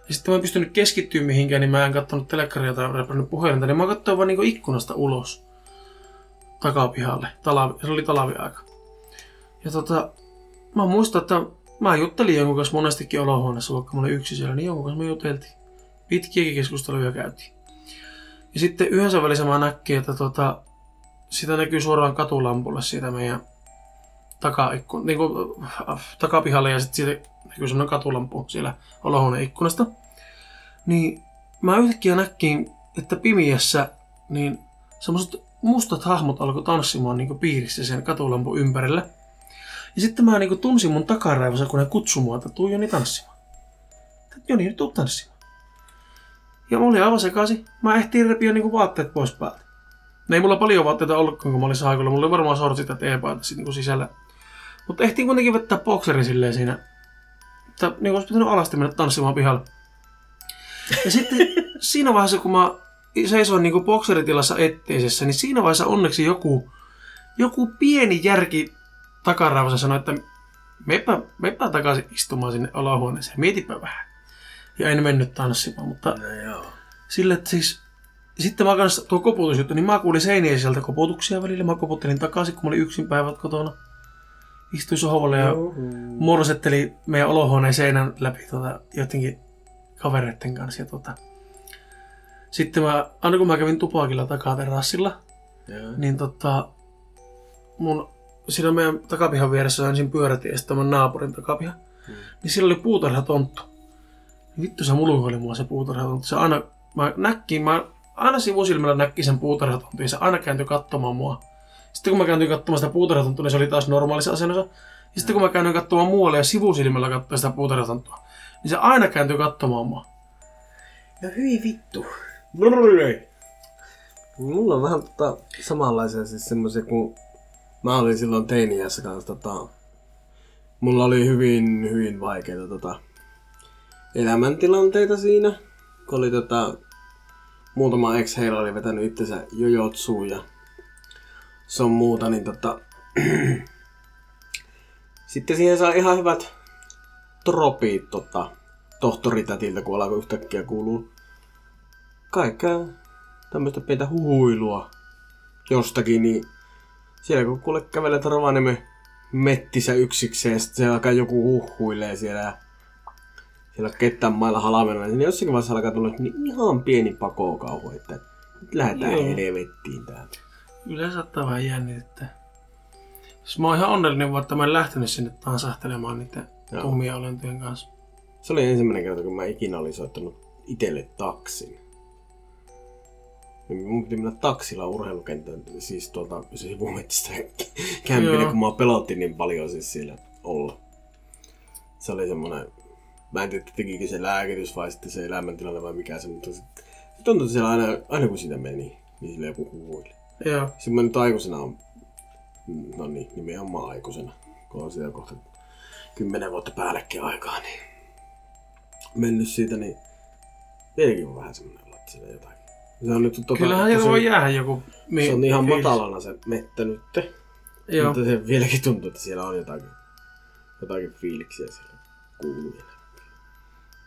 S2: Ja sitten mä en pystynyt keskittyä mihinkään, niin mä en katsonut telekkaria tai repänyt puhelinta, niin mä katsoin vaan niin ikkunasta ulos takapihalle. Talavi, se oli talaviaika. Ja tota, mä muistan, että mä juttelin jonkun kanssa monestikin olohuoneessa, vaikka mä olin yksi siellä, niin jonkun kanssa me juteltiin. Pitkiäkin keskusteluja käytiin. Ja sitten yhdessä välissä mä näkin, että tota, sitä näkyy suoraan katulampulle siitä meidän takaikku, niin kuin, äh, takapihalle ja sitten siitä näkyy semmoinen katulampu siellä olohuoneen ikkunasta. Niin mä yhtäkkiä näkkiin, että pimiessä niin semmoiset mustat hahmot alkoi tanssimaan niin piirissä sen katulampun ympärillä. Ja sitten mä niin tunsin mun takaraivossa, kun ne kutsui mua, että tuu Joni tanssimaan. Että Joni, nyt tuu tanssimaan. Ja mä olin aivan sekaisin. Mä ehtiin repiä niin vaatteet pois päältä. Ne ei mulla paljon vaatteita ollut, kun mä olin saikolla. Mulla oli varmaan sortsit ja teepaita niin sisällä. Mutta ehtiin kuitenkin vettää bokserin silleen siinä. Että niin olisi pitänyt alasti mennä tanssimaan pihalle. Ja sitten *laughs* siinä vaiheessa, kun mä seisoin niin bokseritilassa etteisessä, niin siinä vaiheessa onneksi joku, joku pieni järki takaraivassa sanoi, että mepä, mepä takaisin istumaan sinne alahuoneeseen, mietipä vähän. Ja en mennyt tanssimaan, mutta
S1: No joo.
S2: sille, että siis sitten mä kanssa tuo koputusjuttu, niin mä kuulin seinien sieltä koputuksia välillä. Mä koputtelin takaisin, kun mä olin yksin päivät kotona. Istuin sohvalle ja morsetteli meidän olohuoneen seinän läpi tuota, jotenkin kavereiden kanssa. Ja tuota. Sitten mä, aina kun mä kävin tupakilla takaterassilla,
S1: Joo.
S2: niin tota, mun, siinä meidän takapihan vieressä on ensin pyörätie ja sitten mun naapurin takapiha.
S1: Mm.
S2: Niin sillä oli puutarhatonttu. Vittu se mulunkoili mua se puutarhatonttu. Se aina, mä näkkiin, mä aina sivusilmällä näkki sen puutarhatontun ja se aina kääntyi katsomaan mua. Sitten kun mä kääntyin katsomaan sitä puutarhatonttua, niin se oli taas normaalissa asennossa. Ja sitten kun mä käännyin katsomaan muualle ja sivusilmällä katsomaan sitä puutarhatonttua, niin se aina kääntyi katsomaan mua.
S1: Ja hyi vittu. Mulla on vähän tota, samanlaisia siis semmoisia, kun mä olin silloin teiniässä kanssa tota, mulla oli hyvin, hyvin vaikeita tota, elämäntilanteita siinä, kun oli tota, muutama ex heillä oli vetänyt itsensä jojotsuun ja se on muuta, niin tota, *clears throat* sitten siihen saa ihan hyvät tropit tota, tohtoritätiltä, kun alkoi yhtäkkiä kuuluu kaikkea tämmöistä pientä huhuilua jostakin, niin siellä kun kuule kävelet Rovaniemen mettissä yksikseen sitten siellä alkaa joku huhuilee siellä siellä on ketään mailla halamena, niin jossakin vaiheessa alkaa tulla niin ihan pieni pakokauhu, että nyt lähdetään
S2: Joo.
S1: helvettiin täältä.
S2: Yleensä saattaa vähän jännittää. Siis mä oon ihan onnellinen, että mä en lähtenyt sinne tansahtelemaan niiden
S1: Joo.
S2: tummia olentojen kanssa.
S1: Se oli ensimmäinen kerta, kun mä ikinä olin soittanut itselle taksin. Niin Mun piti mennä taksilla urheilukentään, siis tuolta sivumetistä kämpille, kun mä pelotti niin paljon siis siellä olla. Se oli semmonen, mä en tiedä, tekikö se lääkitys vai sitten se elämäntilanne vai mikä se, mutta se, se tuntui, että siellä aina, aina kun sitä meni, niin sille joku huhuili.
S2: Joo.
S1: Sitten mä nyt aikuisena on, no niin, nimenomaan aikuisena, kun on siellä kohta kymmenen vuotta päällekin aikaa, niin mennyt siitä, niin vieläkin on vähän semmoinen olo, että siellä jotakin. Se on nyt tota,
S2: Kyllähän siellä voi jäädä joku... mi-
S1: se on ihan
S2: fiilis.
S1: matalana se mettä nyt,
S2: Joo.
S1: mutta se vieläkin tuntuu, että siellä on jotakin, jotakin fiiliksiä siellä kuuluu.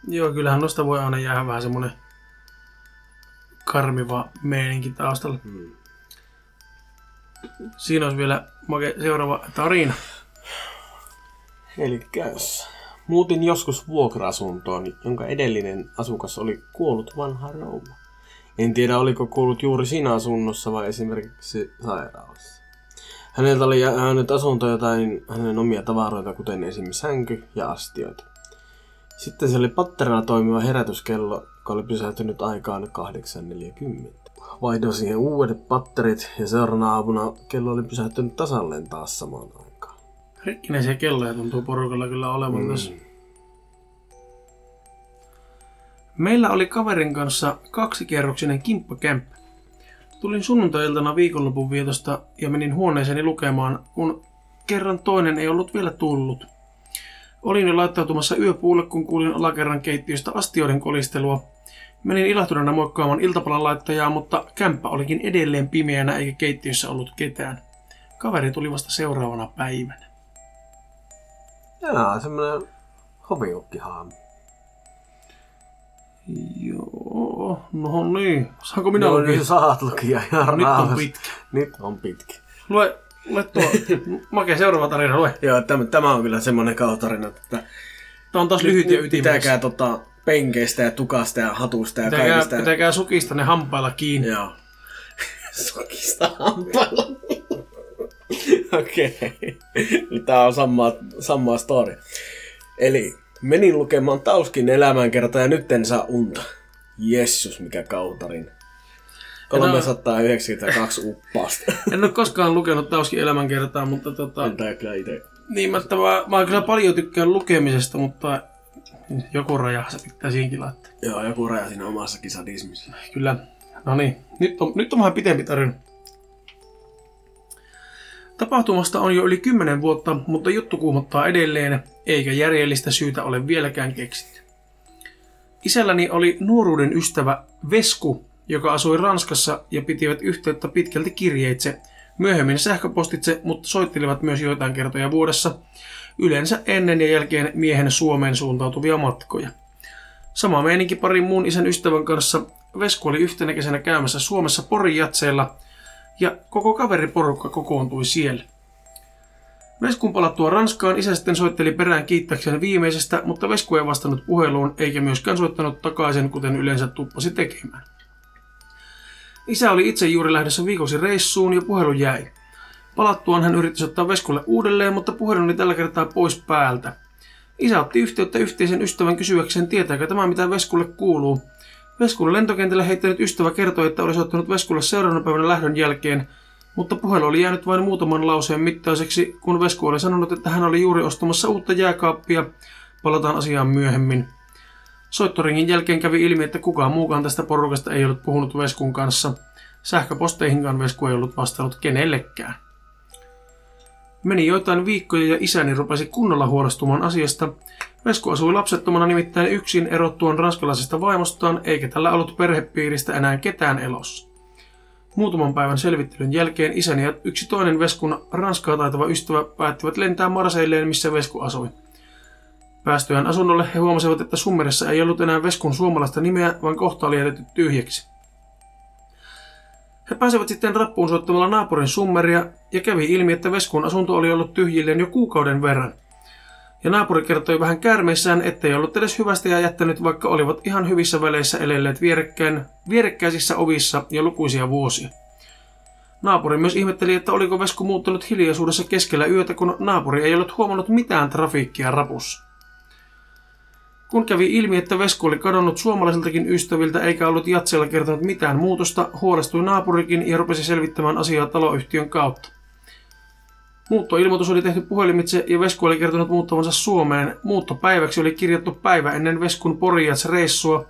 S2: Joo, kyllähän noista voi aina jäädä vähän semmonen karmiva meininki taustalla.
S1: Hmm.
S2: Siinä olisi vielä make, seuraava tarina.
S1: Eli muutin joskus vuokra-asuntoon, jonka edellinen asukas oli kuollut vanha rouva. En tiedä, oliko kuollut juuri siinä asunnossa vai esimerkiksi sairaalassa. Häneltä oli jäänyt asunto jotain hänen omia tavaroita, kuten esimerkiksi sänky ja astioita. Sitten siellä oli patterina toimiva herätyskello, joka oli pysähtynyt aikaan 8.40. Vaihdoin siihen uudet patterit ja seuraavana aamuna kello oli pysähtynyt tasalleen taas samaan aikaan.
S2: Rikkinäisiä kelloja tuntuu porukalla kyllä olevan mm. tässä. Meillä oli kaverin kanssa kaksikerroksinen kimppakämppä. Tulin sunnuntai-iltana viikonlopun vietosta ja menin huoneeseeni lukemaan, kun kerran toinen ei ollut vielä tullut. Olin jo laittautumassa yöpuulle, kun kuulin alakerran keittiöstä astioiden kolistelua. Menin ilahtuneena moikkaamaan iltapalan laittajaa, mutta kämppä olikin edelleen pimeänä eikä keittiössä ollut ketään. Kaveri tuli vasta seuraavana päivänä.
S1: Jaa, semmonen hoviukkihaami.
S2: Joo, no niin. Saanko minä
S1: No
S2: lukea?
S1: niin saat lukia ihan
S2: Nyt on pitkä.
S1: Nyt on pitkä.
S2: Lue, lue tuo. Make seuraava tarina, lue.
S1: Joo, tämä, tämä on kyllä semmonen kautarina, että
S2: Tämä on taas lyhyt ja ytimekäs.
S1: pitäkää tota penkeistä ja tukasta ja hatusta ja
S2: Pitäkää,
S1: kaikista.
S2: pitäkää sukista ne hampailla kiinni.
S1: Joo. *laughs* Sokista hampailla. *laughs* Okei. Okay. Tää on sama, sama story. Eli menin lukemaan Tauskin elämänkertaa ja nyt en saa unta. Jessus, mikä kautarin. 392 uppausta.
S2: En ole *laughs* koskaan lukenut Tauskin elämänkertaa, mutta tota,
S1: En kyllä ite.
S2: niin mä, että mä, mä kyllä paljon tykkään lukemisesta, mutta joku raja se pitää siinkin laittaa.
S1: Joo, joku raja siinä omassakin sadismissa.
S2: Kyllä. No niin, nyt on, nyt on vähän pitempi tarina. Tapahtumasta on jo yli 10 vuotta, mutta juttu kuumottaa edelleen, eikä järjellistä syytä ole vieläkään keksitty. Isälläni oli nuoruuden ystävä Vesku, joka asui Ranskassa ja pitivät yhteyttä pitkälti kirjeitse, myöhemmin sähköpostitse, mutta soittelivat myös joitain kertoja vuodessa, yleensä ennen ja jälkeen miehen Suomeen suuntautuvia matkoja. Sama meininki parin muun isän ystävän kanssa. Vesku oli yhtenä kesänä käymässä Suomessa Porin jatseilla ja koko kaveriporukka kokoontui siellä. Veskun palattua Ranskaan isä sitten soitteli perään kiittäkseen viimeisestä, mutta Vesku ei vastannut puheluun eikä myöskään soittanut takaisin, kuten yleensä tuppasi tekemään. Isä oli itse juuri lähdössä viikoksi reissuun ja puhelu jäi. Palattuaan hän yritti soittaa Veskulle uudelleen, mutta puhelu oli tällä kertaa pois päältä. Isä otti yhteyttä yhteisen ystävän kysyäkseen, tietääkö tämä mitä Veskulle kuuluu. Veskulle lentokentällä heittänyt ystävä kertoi, että oli soittanut Veskulle seuraavana päivänä lähdön jälkeen, mutta puhelu oli jäänyt vain muutaman lauseen mittaiseksi, kun Vesku oli sanonut, että hän oli juuri ostamassa uutta jääkaappia. Palataan asiaan myöhemmin. Soittoringin jälkeen kävi ilmi, että kukaan muukaan tästä porukasta ei ollut puhunut Veskun kanssa. Sähköposteihinkaan Vesku ei ollut vastannut kenellekään. Meni joitain viikkoja ja isäni rupesi kunnolla huolestumaan asiasta. Vesku asui lapsettomana nimittäin yksin erottuaan ranskalaisesta vaimostaan, eikä tällä ollut perhepiiristä enää ketään elossa. Muutaman päivän selvittelyn jälkeen isäni ja yksi toinen Veskun ranskaa taitava ystävä päättivät lentää Marseilleen, missä Vesku asui. Päästyään asunnolle he huomasivat, että summerissa ei ollut enää Veskun suomalaista nimeä, vaan kohta oli jätetty tyhjäksi. He pääsevät sitten rappuun soittamalla naapurin summeria ja kävi ilmi, että Veskun asunto oli ollut tyhjilleen jo kuukauden verran. Ja naapuri kertoi vähän käärmeissään, ettei ollut edes hyvästä ja jättänyt, vaikka olivat ihan hyvissä väleissä elelleet vierekkäin, vierekkäisissä ovissa jo lukuisia vuosia. Naapuri myös ihmetteli, että oliko Vesku muuttunut hiljaisuudessa keskellä yötä, kun naapuri ei ollut huomannut mitään trafiikkia rapussa. Kun kävi ilmi, että Vesku oli kadonnut suomalaisiltakin ystäviltä eikä ollut jatseella kertonut mitään muutosta, huolestui naapurikin ja rupesi selvittämään asiaa taloyhtiön kautta. Muuttoilmoitus oli tehty puhelimitse ja Vesku oli kertonut muuttavansa Suomeen. Muuttopäiväksi oli kirjattu päivä ennen Veskun Porijats-reissua.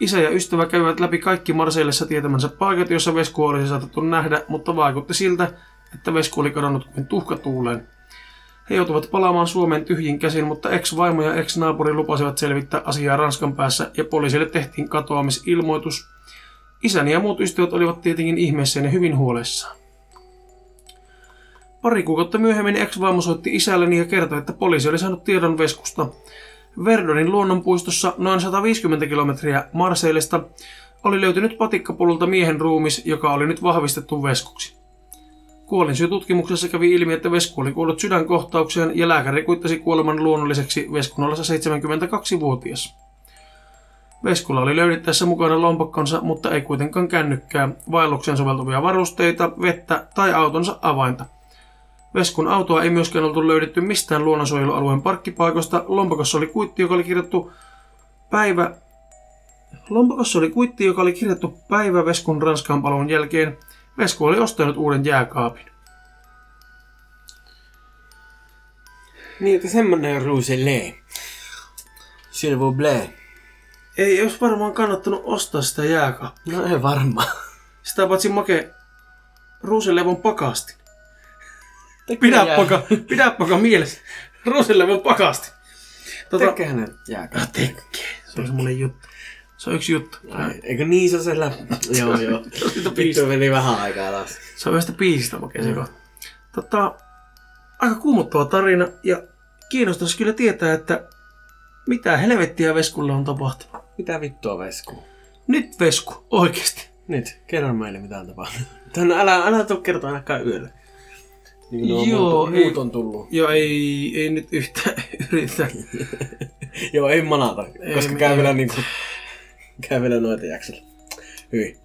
S2: Isä ja ystävä kävivät läpi kaikki Marseillessa tietämänsä paikat, joissa Vesku olisi saatettu nähdä, mutta vaikutti siltä, että Vesku oli kadonnut kuin tuhkatuuleen. He joutuvat palaamaan Suomeen tyhjin käsin, mutta ex-vaimo ja ex-naapuri lupasivat selvittää asiaa Ranskan päässä ja poliisille tehtiin katoamisilmoitus. Isäni ja muut ystävät olivat tietenkin ihmeissään ja hyvin huolissaan. Pari kuukautta myöhemmin ex-vaimo soitti isälleni ja kertoi, että poliisi oli saanut tiedon Veskusta. Verdonin luonnonpuistossa noin 150 kilometriä Marseillesta oli löytynyt patikkapolulta miehen ruumis, joka oli nyt vahvistettu Veskuksi. Kuolinsyytutkimuksessa kävi ilmi, että Vesku oli kuollut sydänkohtaukseen ja lääkäri kuittasi kuoleman luonnolliseksi Veskun ollessa 72-vuotias. Veskulla oli löydettäessä mukana lompakkonsa, mutta ei kuitenkaan kännykkää, vaellukseen soveltuvia varusteita, vettä tai autonsa avainta. Veskun autoa ei myöskään oltu löydetty mistään luonnonsuojelualueen parkkipaikoista. Lompakossa oli kuitti, joka oli kirjattu päivä... Lompakossa oli kuitti, joka oli kirjattu päivä Veskun Ranskaan palon jälkeen. Vesku oli ostanut uuden jääkaapin.
S1: Niin, että semmonen ruuselee. S'il vous plaît.
S2: Ei olisi varmaan kannattanut ostaa sitä jääkaappia.
S1: No ei varmaan.
S2: Sitä paitsi make ruusenlevon pakasti. Pidä paka, pidä paka mielessä. Ruusenlevon pakasti. Tota,
S1: Tekehän ne jääkää.
S2: tekee. Se on semmonen juttu. Se on yksi juttu.
S1: Ai, Eikö niin se on siellä? *laughs* joo, joo. *laughs* Vittu meni vähän aikaa taas.
S2: Se on yhdestä biisistä makea mm. tota, Aika kuumottava tarina ja kiinnostaisi kyllä tietää, että mitä helvettiä Veskulle on tapahtunut.
S1: Mitä vittua Vesku?
S2: Nyt Vesku, oikeesti.
S1: Nyt, kerro meille mitä on tapahtunut. *laughs* Tänne, älä, älä tuu kertoa ainakaan yöllä. Niin
S2: Joo,
S1: muut,
S2: ei-
S1: muut on tullut.
S2: Joo, ei, ei nyt yhtään yritä.
S1: Joo, ei manata, koska
S2: Ei,
S1: käy vielä niinku... Käy vielä noita jaksolla. Hyvin.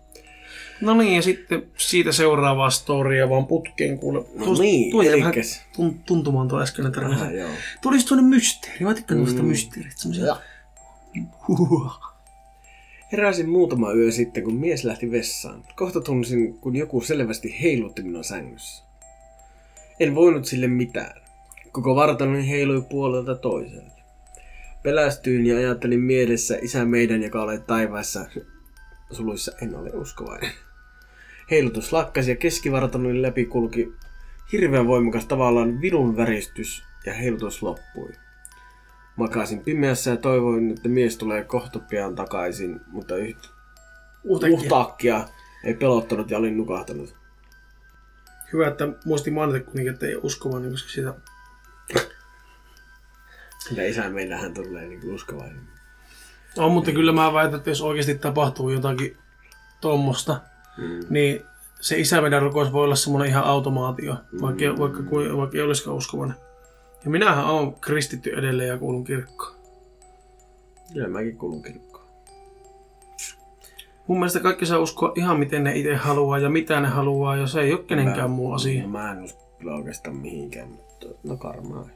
S2: No niin, ja sitten siitä seuraavaa storia vaan putkeen kuule.
S1: No niin,
S2: tuo jäi vähän tun- tuntumaan tuo äskeinen tarina.
S1: Joo.
S2: Tulisi tuonne mysteeri. Mä tykkään tuosta
S1: Mm.
S2: mysteeristä. Semmoisia...
S1: Heräsin muutama yö sitten, kun mies lähti vessaan. Kohta tunsin, kun joku selvästi heilutti minua sängyssä. En voinut sille mitään. Koko vartaloni heilui puolelta toiselle. Pelästyin ja ajattelin mielessä isä meidän, joka olet taivaassa. Suluissa en ole uskovainen. Heilutus lakkasi ja keskivartaloni läpi kulki hirveän voimakas tavallaan vilun väristys ja heilutus loppui. Makasin pimeässä ja toivoin, että mies tulee kohta pian takaisin, mutta yhtä uhtaakkia ei pelottanut ja olin nukahtanut.
S2: Hyvä, että muisti mainita kuitenkin, että ei uskovainen, koska sitä...
S1: Sitä isä meillähän tulee niin uskovainen.
S2: On, mutta kyllä mä väitän, että jos oikeasti tapahtuu jotakin tuommoista,
S1: Mm.
S2: niin se isävedän rukous voi olla semmoinen ihan automaatio, vaikka, mm. vaikka, kuin- vaikka ei olisikaan uskovainen. Ja minähän olen kristitty edelleen ja kuulun kirkkoon.
S1: Kyllä mäkin kuulun kirkkoon.
S2: Mun mielestä kaikki saa uskoa ihan miten ne itse haluaa ja mitä ne haluaa, ja se ei ole kenenkään muu asia.
S1: Mä en usko oikeastaan mihinkään, mutta no karmaa.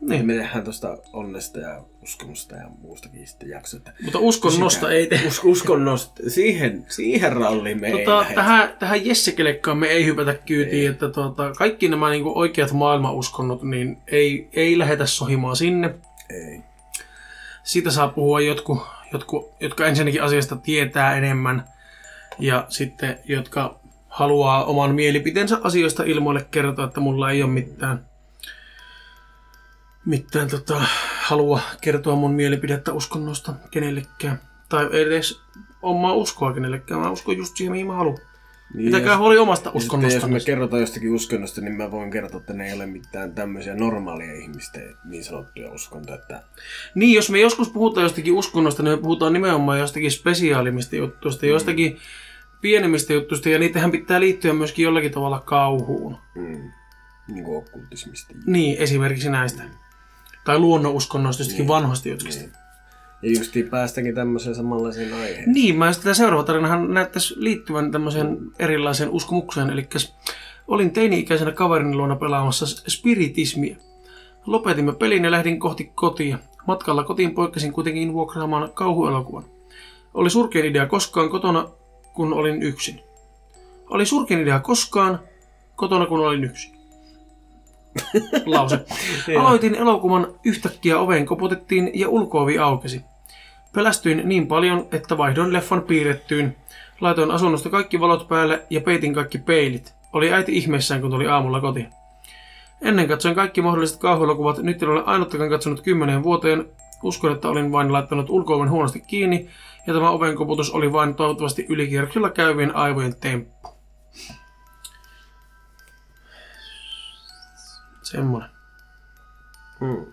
S1: Niin.
S2: Niin.
S1: Me tehdään tuosta onnesta ja uskomusta ja muustakin sitten jakso. Että
S2: Mutta uskonnosta ei te.
S1: Us- uskonnosta, siihen, siihen ralliin me ei
S2: Tota,
S1: lähdetä.
S2: tähän, tähän Jessekelekkaan me ei hypätä kyytiin,
S1: Ei.
S2: että tuota, kaikki nämä niinku oikeat maailmanuskonnot, niin ei, ei lähetä sohimaan sinne.
S1: Ei.
S2: Siitä saa puhua jotkut, jotkut, jotka ensinnäkin asiasta tietää enemmän ja sitten jotka haluaa oman mielipiteensä asioista ilmoille kertoa, että mulla ei ole mitään, mitään tota, halua kertoa mun mielipidettä uskonnosta kenellekään. Tai edes omaa uskoa kenellekään. Mä uskon just siihen, mihin mä haluan.
S1: Niin,
S2: Pitäkää
S1: jos-
S2: huoli omasta uskonnosta.
S1: jos me kerrotaan jostakin uskonnosta, niin mä voin kertoa, että ne ei ole mitään tämmöisiä normaalia ihmisten niin sanottuja uskontoja. Että
S2: Niin, jos me joskus puhutaan jostakin uskonnosta, niin me puhutaan nimenomaan jostakin spesiaalimmista juttuista, jostakin pienemmistä juttuista, ja niitähän pitää liittyä myöskin jollakin tavalla kauhuun.
S1: mm, niin kuin okkultismista.
S2: Niin, esimerkiksi näistä. Tai luonnonuskonnoista, jostakin
S1: Niin.
S2: vanhoista jutuista.
S1: Niin. Ja justiin päästäkin tämmöiseen samanlaiseen aiheeseen.
S2: Niin, mä sitä seuraava tarinahan näyttäisi liittyvän tämmöiseen erilaiseen uskomukseen. Eli olin teini-ikäisenä kaverin luona pelaamassa spiritismia. Lopetimme pelin ja lähdin kohti kotia. Matkalla kotiin poikkesin kuitenkin vuokraamaan kauhuelokuvan. Oli surkein idea koskaan kotona, kun olin yksin. Oli surkein idea koskaan kotona, kun olin yksin. *laughs* Lause. Aloitin elokuvan yhtäkkiä oveen koputettiin ja ulkoovi aukesi. Pelästyin niin paljon, että vaihdoin leffan piirrettyyn. Laitoin asunnosta kaikki valot päälle ja peitin kaikki peilit. Oli äiti ihmeessään, kun tuli aamulla kotiin. Ennen katsoin kaikki mahdolliset kauhuelokuvat, nyt en ole ainuttakaan katsonut kymmeneen vuoteen. Uskon, että olin vain laittanut ulkooven huonosti kiinni, ja tämä oven koputus oli vain toivottavasti ylikierroksella käyvien aivojen temppu. Semmonen.
S1: Mm.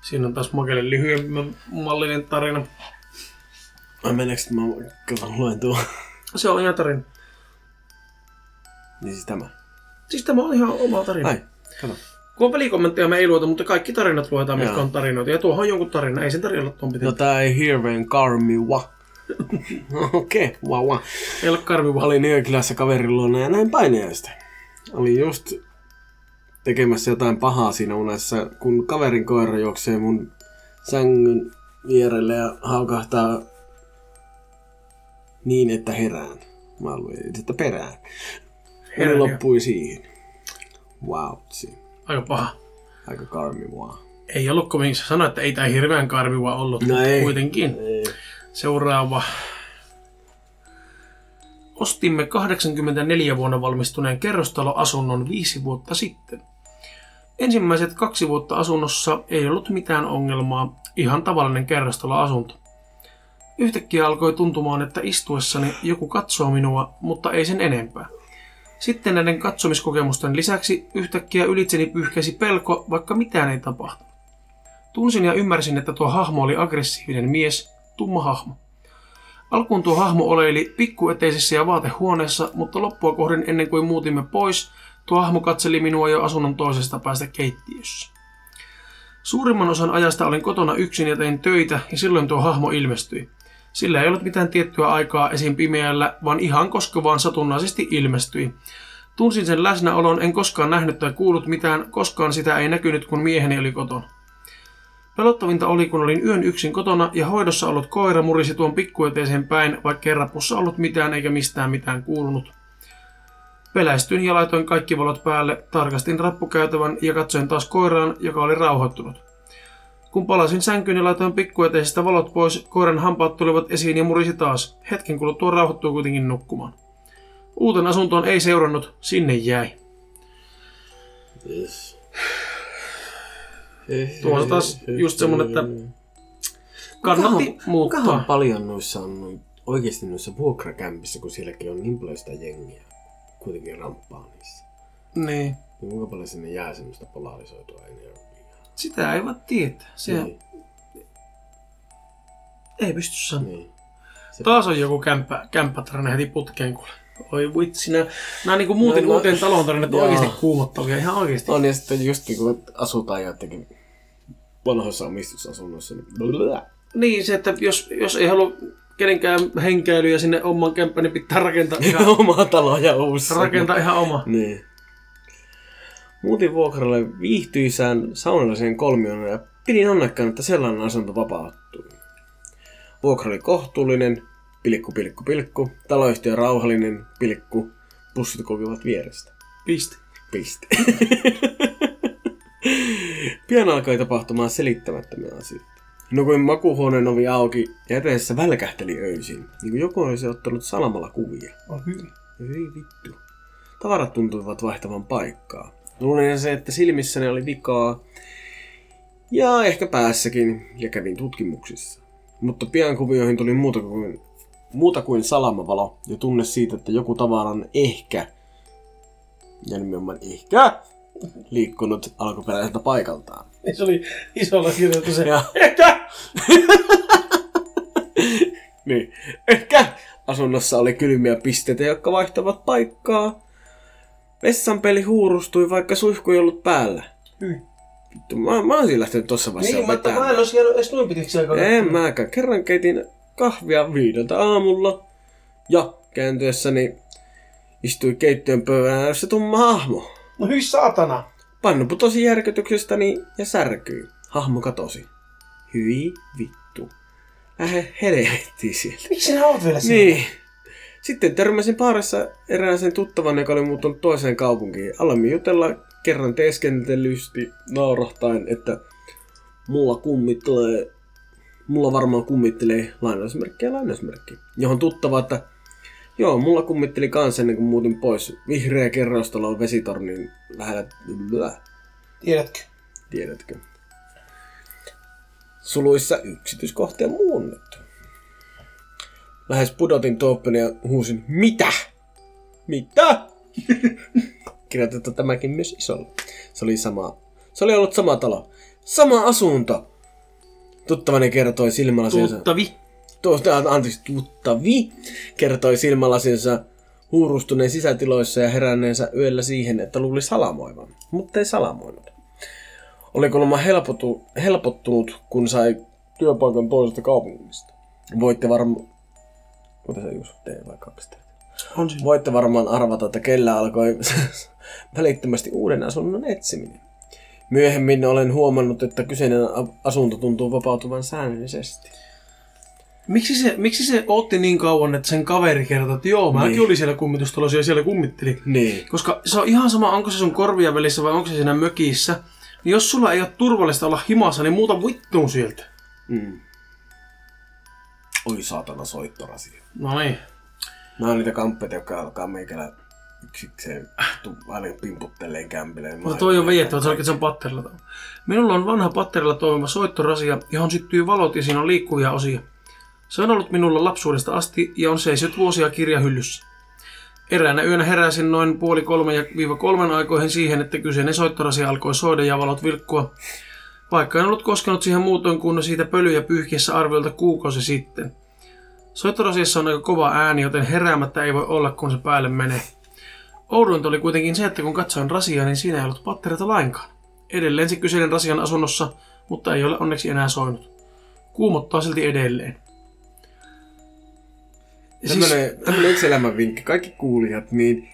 S2: Siinä on taas Makelle lyhyemmän mallinen tarina.
S1: Ai meneekö mä kato, luen tuo?
S2: Se on ihan tarina.
S1: niin siis tämä.
S2: Siis tämä on ihan oma tarina.
S1: Ai, kato.
S2: Kun on pelikommentteja me ei lueta, mutta kaikki tarinat luetaan, mitkä on tarinoita. Ja tuohon on jonkun tarina, ei sen ole tuon
S1: No
S2: pitää.
S1: tää ei hirveen karmi wa. *laughs* Okei, okay, wow, wow.
S2: Ei ole karmi vaan.
S1: Olin yökylässä kaverin luona ja näin painajaista. Oli just tekemässä jotain pahaa siinä unessa, kun kaverin koira juoksee mun sängyn vierelle ja haukahtaa niin, että herään. Mä luin, että perään. Ja
S2: Herää.
S1: loppui siihen. Wow,
S2: Aika paha.
S1: aika karmivaa.
S2: Ei ollut kovin, sä sanoit, että ei tää hirveän karmiva ollut,
S1: No ei.
S2: kuitenkin.
S1: Ei.
S2: Seuraava. Ostimme 84 vuonna valmistuneen kerrostaloasunnon viisi vuotta sitten. Ensimmäiset kaksi vuotta asunnossa ei ollut mitään ongelmaa, ihan tavallinen kerrostaloasunto. Yhtäkkiä alkoi tuntumaan, että istuessani joku katsoo minua, mutta ei sen enempää. Sitten näiden katsomiskokemusten lisäksi yhtäkkiä ylitseni pyyhkäisi pelko, vaikka mitään ei tapahtunut. Tunsin ja ymmärsin, että tuo hahmo oli aggressiivinen mies, tumma hahmo. Alkuun tuo hahmo oleili pikkueteisessä ja vaatehuoneessa, mutta loppua kohden ennen kuin muutimme pois, tuo hahmo katseli minua jo asunnon toisesta päästä keittiössä. Suurimman osan ajasta olin kotona yksin ja tein töitä, ja silloin tuo hahmo ilmestyi. Sillä ei ollut mitään tiettyä aikaa esim. pimeällä, vaan ihan koska vaan satunnaisesti ilmestyi. Tunsin sen läsnäolon, en koskaan nähnyt tai kuullut mitään, koskaan sitä ei näkynyt, kun mieheni oli kotona. Pelottavinta oli, kun olin yön yksin kotona ja hoidossa ollut koira murisi tuon pikkueteiseen päin, vaikka ei rapussa ollut mitään eikä mistään mitään kuulunut. Pelästyin ja laitoin kaikki valot päälle, tarkastin rappukäytävän ja katsoin taas koiraan, joka oli rauhoittunut. Kun palasin sänkyyn ja laitoin pikkueteisestä valot pois, koiran hampaat tulivat esiin ja murisi taas. Hetken kuluttua rauhoittui kuitenkin nukkumaan. Uuteen asuntoon ei seurannut, sinne jäi.
S1: Yes.
S2: Tuo on taas just semmonen, että kannatti muuttaa.
S1: paljon noissa on oikeasti noissa vuokrakämpissä, kun sielläkin on niin paljon sitä jengiä. Kuitenkin ramppaa niissä.
S2: Niin.
S1: Niin kuinka paljon sinne jää semmoista polarisoitua energiaa?
S2: Sitä ei voi tietää. Se
S1: Niin,
S2: ei pysty sanoa.
S1: niin. Se,
S2: Taas on joku kämppä, kämppätarina heti putkeen kuule. Oi vitsi, nää, nää niinku muutin
S1: No, no.
S2: uuteen taloon tarinat on
S1: Joo.
S2: oikeesti kuumottavia, ihan oikeesti.
S1: on ja sitten just niin kun asutaan jotenkin vanhoissa omistusasunnoissa, niin.
S2: Niin se, että jos, jos ei halua kenenkään henkäilyä sinne oman kämppään, niin pitää rakentaa *laughs* ihan,
S1: Oma talo ja uusi.
S2: rakentaa ihan oma.
S1: Niin. Muutin vuokralle viihtyisään saunalliseen kolmioon ja pidin onnekkaan, että sellainen asunto vapauttui. Vuokra oli kohtuullinen, pilkku pilkku pilkku, taloyhtiö rauhallinen, pilkku, bussit kulkivat vierestä.
S2: Piste.
S1: Piste. *laughs* Pian alkoi tapahtumaan selittämättömiä asioita. Nukuin makuuhuoneen ovi auki ja eteessä välkähteli öisin, niin kuin joku olisi ottanut salamalla kuvia.
S2: On hyvin.
S1: Ei vittu. Tavarat tuntuivat vaihtavan paikkaa. Luulin se, että silmissäni oli vikaa. Ja ehkä päässäkin, ja kävin tutkimuksissa. Mutta pian kuvioihin tuli muuta kuin, muuta kuin salamavalo ja tunne siitä, että joku tavara on ehkä, ja nimenomaan ehkä, liikkunut alkuperäiseltä paikaltaan.
S2: Niin se oli isolla kirjoitettu se.
S1: Ja
S2: Ehkä! *laughs*
S1: niin, ehkä asunnossa oli kylmiä pisteitä, jotka vaihtavat paikkaa. Vessanpeli huurustui, vaikka suihku ei ollut päällä.
S2: Hyi.
S1: Vittu, mä, mä olisin lähtenyt tossa vaiheessa
S2: Niin, mutta mä en olisi jäänyt edes noin pitiksi aikaa.
S1: En mäkään. Kerran keitin kahvia viideltä aamulla. Ja kääntyessäni istui keittiön pöydän ääressä tumma hahmo.
S2: No hyi saatana.
S1: Pannu putosi järkytyksestäni ja särkyi. Hahmo katosi. Hyi vittu. Lähde helvettiin sieltä.
S2: Miksi sinä oot vielä siellä?
S1: Niin. Sitten törmäsin baarissa erääseen tuttavan, joka oli muuttunut toiseen kaupunkiin. Aloimme jutella kerran teeskentelysti naurahtain, että mulla kummittelee, mulla varmaan kummittelee lainausmerkki ja lainausmerkki. Johon tuttava, että joo, mulla kummitteli kanssa ennen kuin muutin pois. Vihreä kerrostalo vesitornin lähellä. Blä.
S2: Tiedätkö?
S1: Tiedätkö? Suluissa yksityiskohtia muunnettu. Lähes pudotin tuoppeni ja huusin, mitä? Mitä? *laughs* Kirjoitettu tämäkin myös isolla. Se oli sama. Se oli ollut sama talo. Sama asunto. Tuttavani kertoi silmälasiensa.
S2: Tuttavi.
S1: Tuosta, anteeksi, tuttavi kertoi silmälasinsa huurustuneen sisätiloissa ja heränneensä yöllä siihen, että luuli salamoivan, mutta ei salamoinut. Oli kuulemma helpotu, helpottunut, kun sai työpaikan toisesta kaupungista. Voitte varmaan... Mitä sä just vai kaksi teet?
S2: On siinä.
S1: Voitte varmaan arvata, että kellä alkoi *laughs* välittömästi uuden asunnon etsiminen. Myöhemmin olen huomannut, että kyseinen asunto tuntuu vapautuvan säännöllisesti.
S2: Miksi se, miksi se otti niin kauan, että sen kaveri kertoi, että joo, mäkin
S1: Niin.
S2: olin siellä kummitustalossa ja siellä kummitteli.
S1: Niin.
S2: Koska se on ihan sama, onko se sun korvia välissä vai onko se siinä mökissä. Niin jos sulla ei ole turvallista olla himassa, niin muuta vittuun sieltä.
S1: Mm. Oi saatana soittorasi.
S2: No niin.
S1: Nämä on niitä kamppeita, jotka alkaa meikälä yksikseen tu- aina pimputteleen kämpileen.
S2: Mutta toi on vejettävä, se on patterilla. Minulla on vanha patterilla toimiva soittorasia, johon syttyy valot ja siinä on liikkuvia osia. Se on ollut minulla lapsuudesta asti ja on seissyt vuosia kirjahyllyssä. Eräänä yönä heräsin noin puoli kolme ja viiva kolmen aikoihin siihen, että kyseinen soittorasia alkoi soida ja valot vilkkua. Vaikka en ollut koskenut siihen muutoin kuin siitä pölyjä pyyhkiessä arviolta kuukausi sitten. Soittorasiassa on aika kova ääni, joten heräämättä ei voi olla, kun se päälle menee. Oudointa oli kuitenkin se, että kun katsoin rasiaa, niin siinä ei ollut pattereita lainkaan. Edelleen se kyseinen rasian asunnossa, mutta ei ole onneksi enää soinut. Kuumottaa silti edelleen. Ja siis-
S1: Tämmönen, tämmönen yksi elämän vinkki. Kaikki kuulijat, niin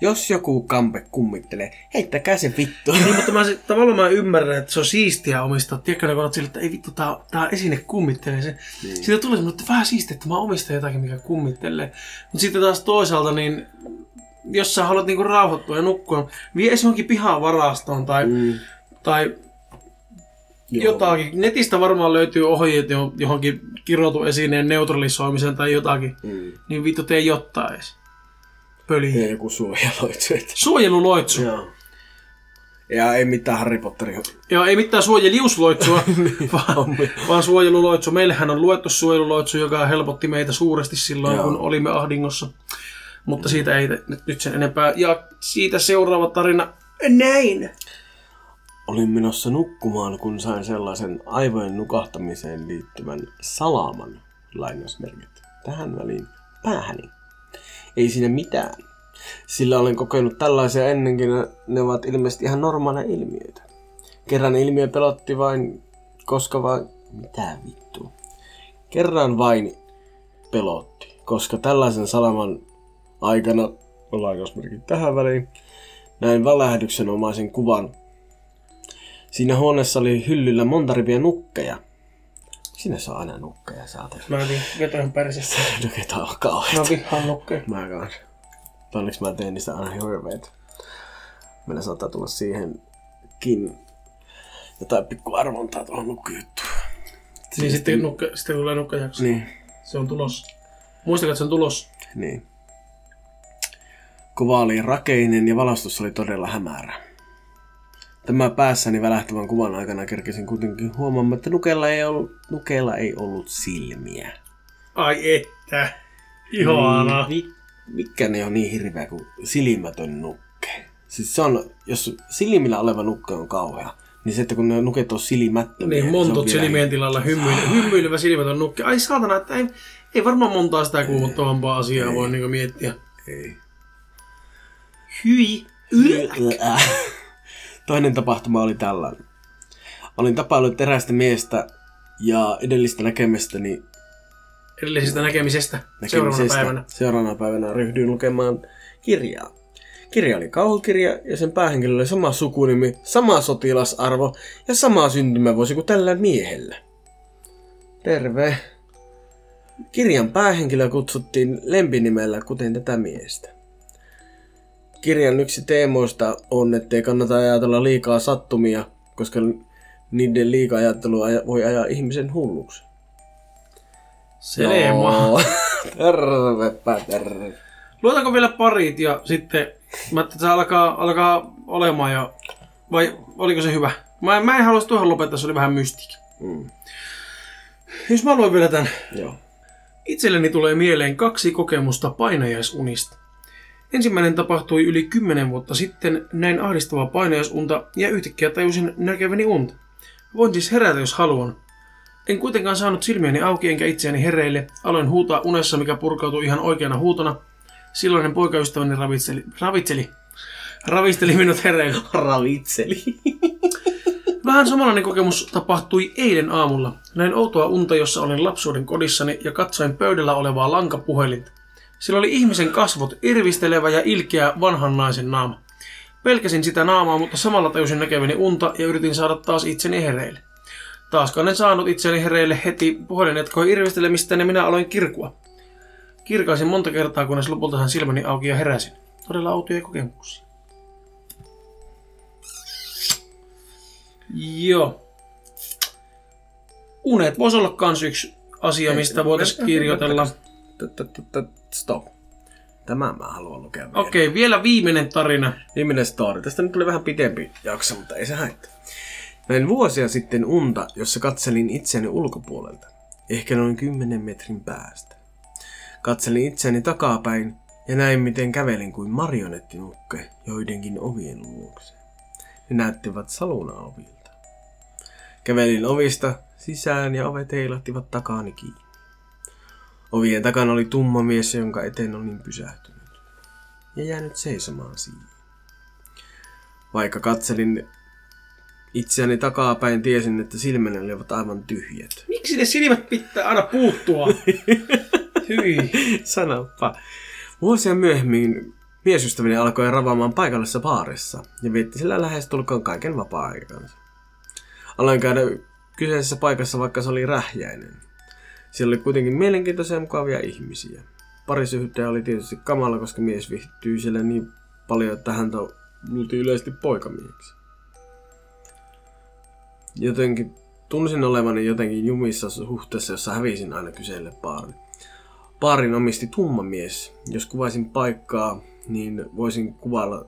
S1: jos joku kampe kummittelee, heittäkää se vittu.
S2: Niin, mutta mä, tavallaan mä ymmärrän, että se on siistiä omistaa. Tiedätkö, ne sille, että ei vittu, tää, tää esine kummittelee. Se, niin. Siitä tulee semmoinen, että vähän siistiä, että mä omistan jotakin, mikä kummittelee. Mutta sitten taas toisaalta, niin jos sä haluat niinku rauhoittua ja nukkua, vie edes johonkin pihaan varastoon tai,
S1: Mm.
S2: tai jotakin. Netistä varmaan löytyy ohjeet jo- johonkin kirjoituesineen neutralisoimiseen tai jotakin.
S1: Mm.
S2: Niin vittu tee jotain edes. Pöli.
S1: Ja joku suojaloitsu. että-
S2: Suojeluloitsu.
S1: Joo. Ja ei mitään Harry Potteria.
S2: Joo, ei mitään suojeliusloitsua, *laughs* vaan, vaan suojeluloitsu. Meillähän on luettu suojeluloitsu, joka helpotti meitä suuresti silloin,
S1: Joo.
S2: kun olimme ahdingossa. Mutta siitä ei nyt, nyt sen enempää. Ja siitä seuraava tarina. Näin.
S1: Olin menossa nukkumaan, kun sain sellaisen aivojen nukahtamiseen liittyvän salaman lainausmerkit tähän väliin päähäni. Ei siinä mitään. Sillä olen kokenut tällaisia ennenkin ja ne ovat ilmeisesti ihan normaaleja ilmiöitä. Kerran ilmiö pelotti vain, koska vain... Mitä vittua? Kerran vain pelotti, koska tällaisen salaman aikana, lainausmerkit tähän väliin, näin välähdyksenomaisen kuvan Siinä huoneessa oli hyllyllä monta riviä nukkeja. Sinne saa aina nukkeja, saatana.
S2: Mä veto ihan persestä.
S1: Nukeita on kauheita.
S2: Mä vihaan nukkeja.
S1: Mä kanssa. Onneksi mä teen niistä aina hirveet. Meillä saattaa tulla siihenkin jotain pikku arvontaa tuohon nukkujuttuun.
S2: Niin sitten, nukke, sitten tulee nukkajakso.
S1: Niin,
S2: Se on tulos. Muistakaa, että se on tulos.
S1: niin. Kuva oli rakeinen ja valostus oli todella hämärä. Tämä päässäni välähtävän kuvan aikana kerkesin kuitenkin huomaamaan, että nukeella ei ollut, nukeella ei ollut silmiä.
S2: Ai että. Ihana.
S1: Niin, vi- mikä ne on niin hirveä kuin silmätön nukke? Siis se on, jos silmillä oleva nukke on kauhea, niin se, että kun ne nuket on silmättömiä.
S2: Niin, montut silmien tilalla hymyily, hymyilevä silmätön nukke. Ai saatana, että ei, ei varmaan montaa sitä kuumottavampaa asiaa voi niinku miettiä.
S1: Ei.
S2: Hyi.
S1: Toinen tapahtuma oli tällainen. Olin tapaillut erästä miestä ja edellistä näkemästäni
S2: Edellisestä näkemisestä. Seuraavana
S1: näkemisestä
S2: päivänä.
S1: seuraavana päivänä ryhdyin lukemaan kirjaa. Kirja oli kauhukirja ja sen päähenkilö oli sama sukunimi, sama sotilasarvo ja sama syntymävuosi kuin tällä miehellä. Terve. Kirjan päähenkilö kutsuttiin lempinimellä kuten tätä miestä. Kirjan yksi teemoista on, ettei kannata ajatella liikaa sattumia, koska niiden liika-ajattelu aja- voi ajaa ihmisen hulluksi.
S2: Selema.
S1: Joo. *laughs* Tervepä terve.
S2: Luetaanko vielä parit ja sitten mä että se alkaa, alkaa olemaan jo. Vai oliko se hyvä? Mä, mä en haluaisi tuohon lopettaa, se oli vähän mystiikki.
S1: Mm.
S2: Jos mä luen vielä tämän.
S1: Joo.
S2: Itselleni tulee mieleen kaksi kokemusta painajaisunista. Ensimmäinen tapahtui yli 10 vuotta sitten, näin ahdistavaa painajaisunta ja yhtäkkiä tajusin näkeväni unta. Voin siis herätä, jos haluan. En kuitenkaan saanut silmiäni auki enkä itseäni hereille. Aloin huutaa unessa, mikä purkautui ihan oikeana huutona. Silloinen poikaystäväni ravitseli, ravitseli, ravisteli minut hereille. *laughs*
S1: Ravitseli. *laughs*
S2: Vähän samanlainen kokemus tapahtui eilen aamulla. Näin outoa unta, jossa olin lapsuuden kodissani ja katsoin pöydällä olevaa lankapuhelinta. Sillä oli ihmisen kasvot, irvistelevä ja ilkeä vanhan naisen naama. Pelkäsin sitä naamaa, mutta samalla tajusin näkeväni unta ja yritin saada taas itseni hereille. Taaskaan en saanut itseni hereille heti, puhelin jatkoi irvistelemistä ja minä aloin kirkua. Kirkaisin monta kertaa, kunnes lopulta hän silmäni auki ja heräsin. Todella autoja kokemuksia. Joo. Unet voisi olla kans yksi asia, mistä voitaisiin kirjoitella.
S1: Stop. Tämä mä haluan lukea vielä.
S2: Okei, okay, vielä viimeinen tarina.
S1: Viimeinen story. Tästä nyt tuli vähän pitempi jakso, mutta ei se haittaa. Näin vuosia sitten unta, jossa katselin itseäni ulkopuolelta. Ehkä noin 10 metrin päästä. Katselin itseäni takapäin ja näin miten kävelin kuin marionettinukke joidenkin ovien luokse. Ne näyttivät saluna ovilta. Kävelin ovista sisään ja ovet heilahtivat takaani kiinni. Ovien takana oli tumma mies, jonka eteen olin pysähtynyt ja jäänyt seisomaan siihen. Vaikka katselin itseäni takapäin, tiesin, että silmäni olivat aivan tyhjät.
S2: Miksi ne silmät pitää aina puuttua? *laughs* Hyi.
S1: Sanoppa. Vuosia myöhemmin miesystäväni alkoi ravaamaan paikallisessa baarissa ja vietti sillä lähestulkoon kaiken vapaa-aikansa. Aloin käydä kyseisessä paikassa, vaikka se oli rähjäinen. Siellä oli kuitenkin mielenkiintoisia ja mukavia ihmisiä. Parisuhde oli tietysti kamala, koska mies viihtyy siellä niin paljon, että häntä luultiin yleisesti poikamieksi. Jotenkin tunsin olevani jotenkin jumissa suhteessa, jossa hävisin aina kyseelle baarin. Baarin omisti tumma mies. Jos kuvaisin paikkaa, niin voisin kuvailla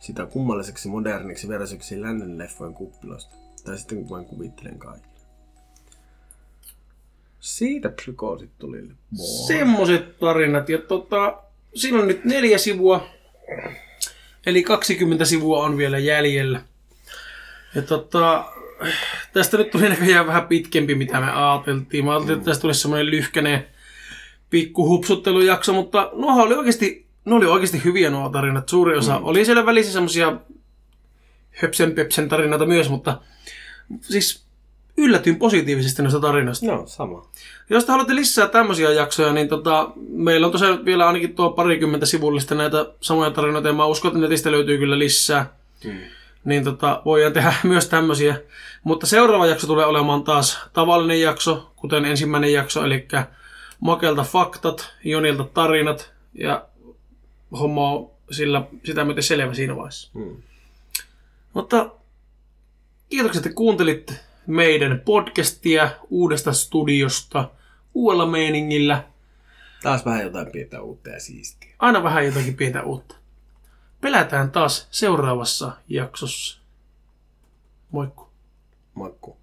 S1: sitä kummalliseksi moderniksi versioksi lännen leffojen kuppilasta. Tai sitten kun vain kuvittelen kaiken. Siitä psykoosit tuli.
S2: Semmoiset tarinat. Ja tota, siinä on nyt neljä sivua. Eli 20 sivua on vielä jäljellä. Ja tota, tästä nyt tuli näköjään vähän pitkempi, mitä me ajateltiin. Mä ajattelin, että tästä tulisi semmoinen lyhkäinen pikku hupsuttelujakso, mutta nuo oli oikeasti, nuo oli oikeasti hyviä nuo tarinat. Suuri osa. Mm. Oli siellä välissä semmoisia höpsen pepsen tarinoita myös, mutta siis yllätyin positiivisesti noista tarinoista.
S1: No, sama.
S2: Jos te haluatte lisää tämmöisiä jaksoja, niin tota, meillä on tosiaan vielä ainakin tuo parikymmentä sivullista näitä samoja tarinoita, ja mä uskon, että netistä löytyy kyllä lisää. Mm. Niin tota, voidaan tehdä *laughs* myös tämmöisiä. Mutta seuraava jakso tulee olemaan taas tavallinen jakso, kuten ensimmäinen jakso, eli Makelta faktat, Jonilta tarinat, ja homma on sillä, sitä myöten selvä siinä vaiheessa.
S1: Mm.
S2: Mutta kiitokset, että kuuntelitte meidän podcastia uudesta studiosta, uudella meiningillä.
S1: Taas vähän jotain pientä uutta ja siistiä.
S2: Aina vähän jotakin pientä uutta. Pelätään taas seuraavassa jaksossa. Moikku.
S1: Moikku.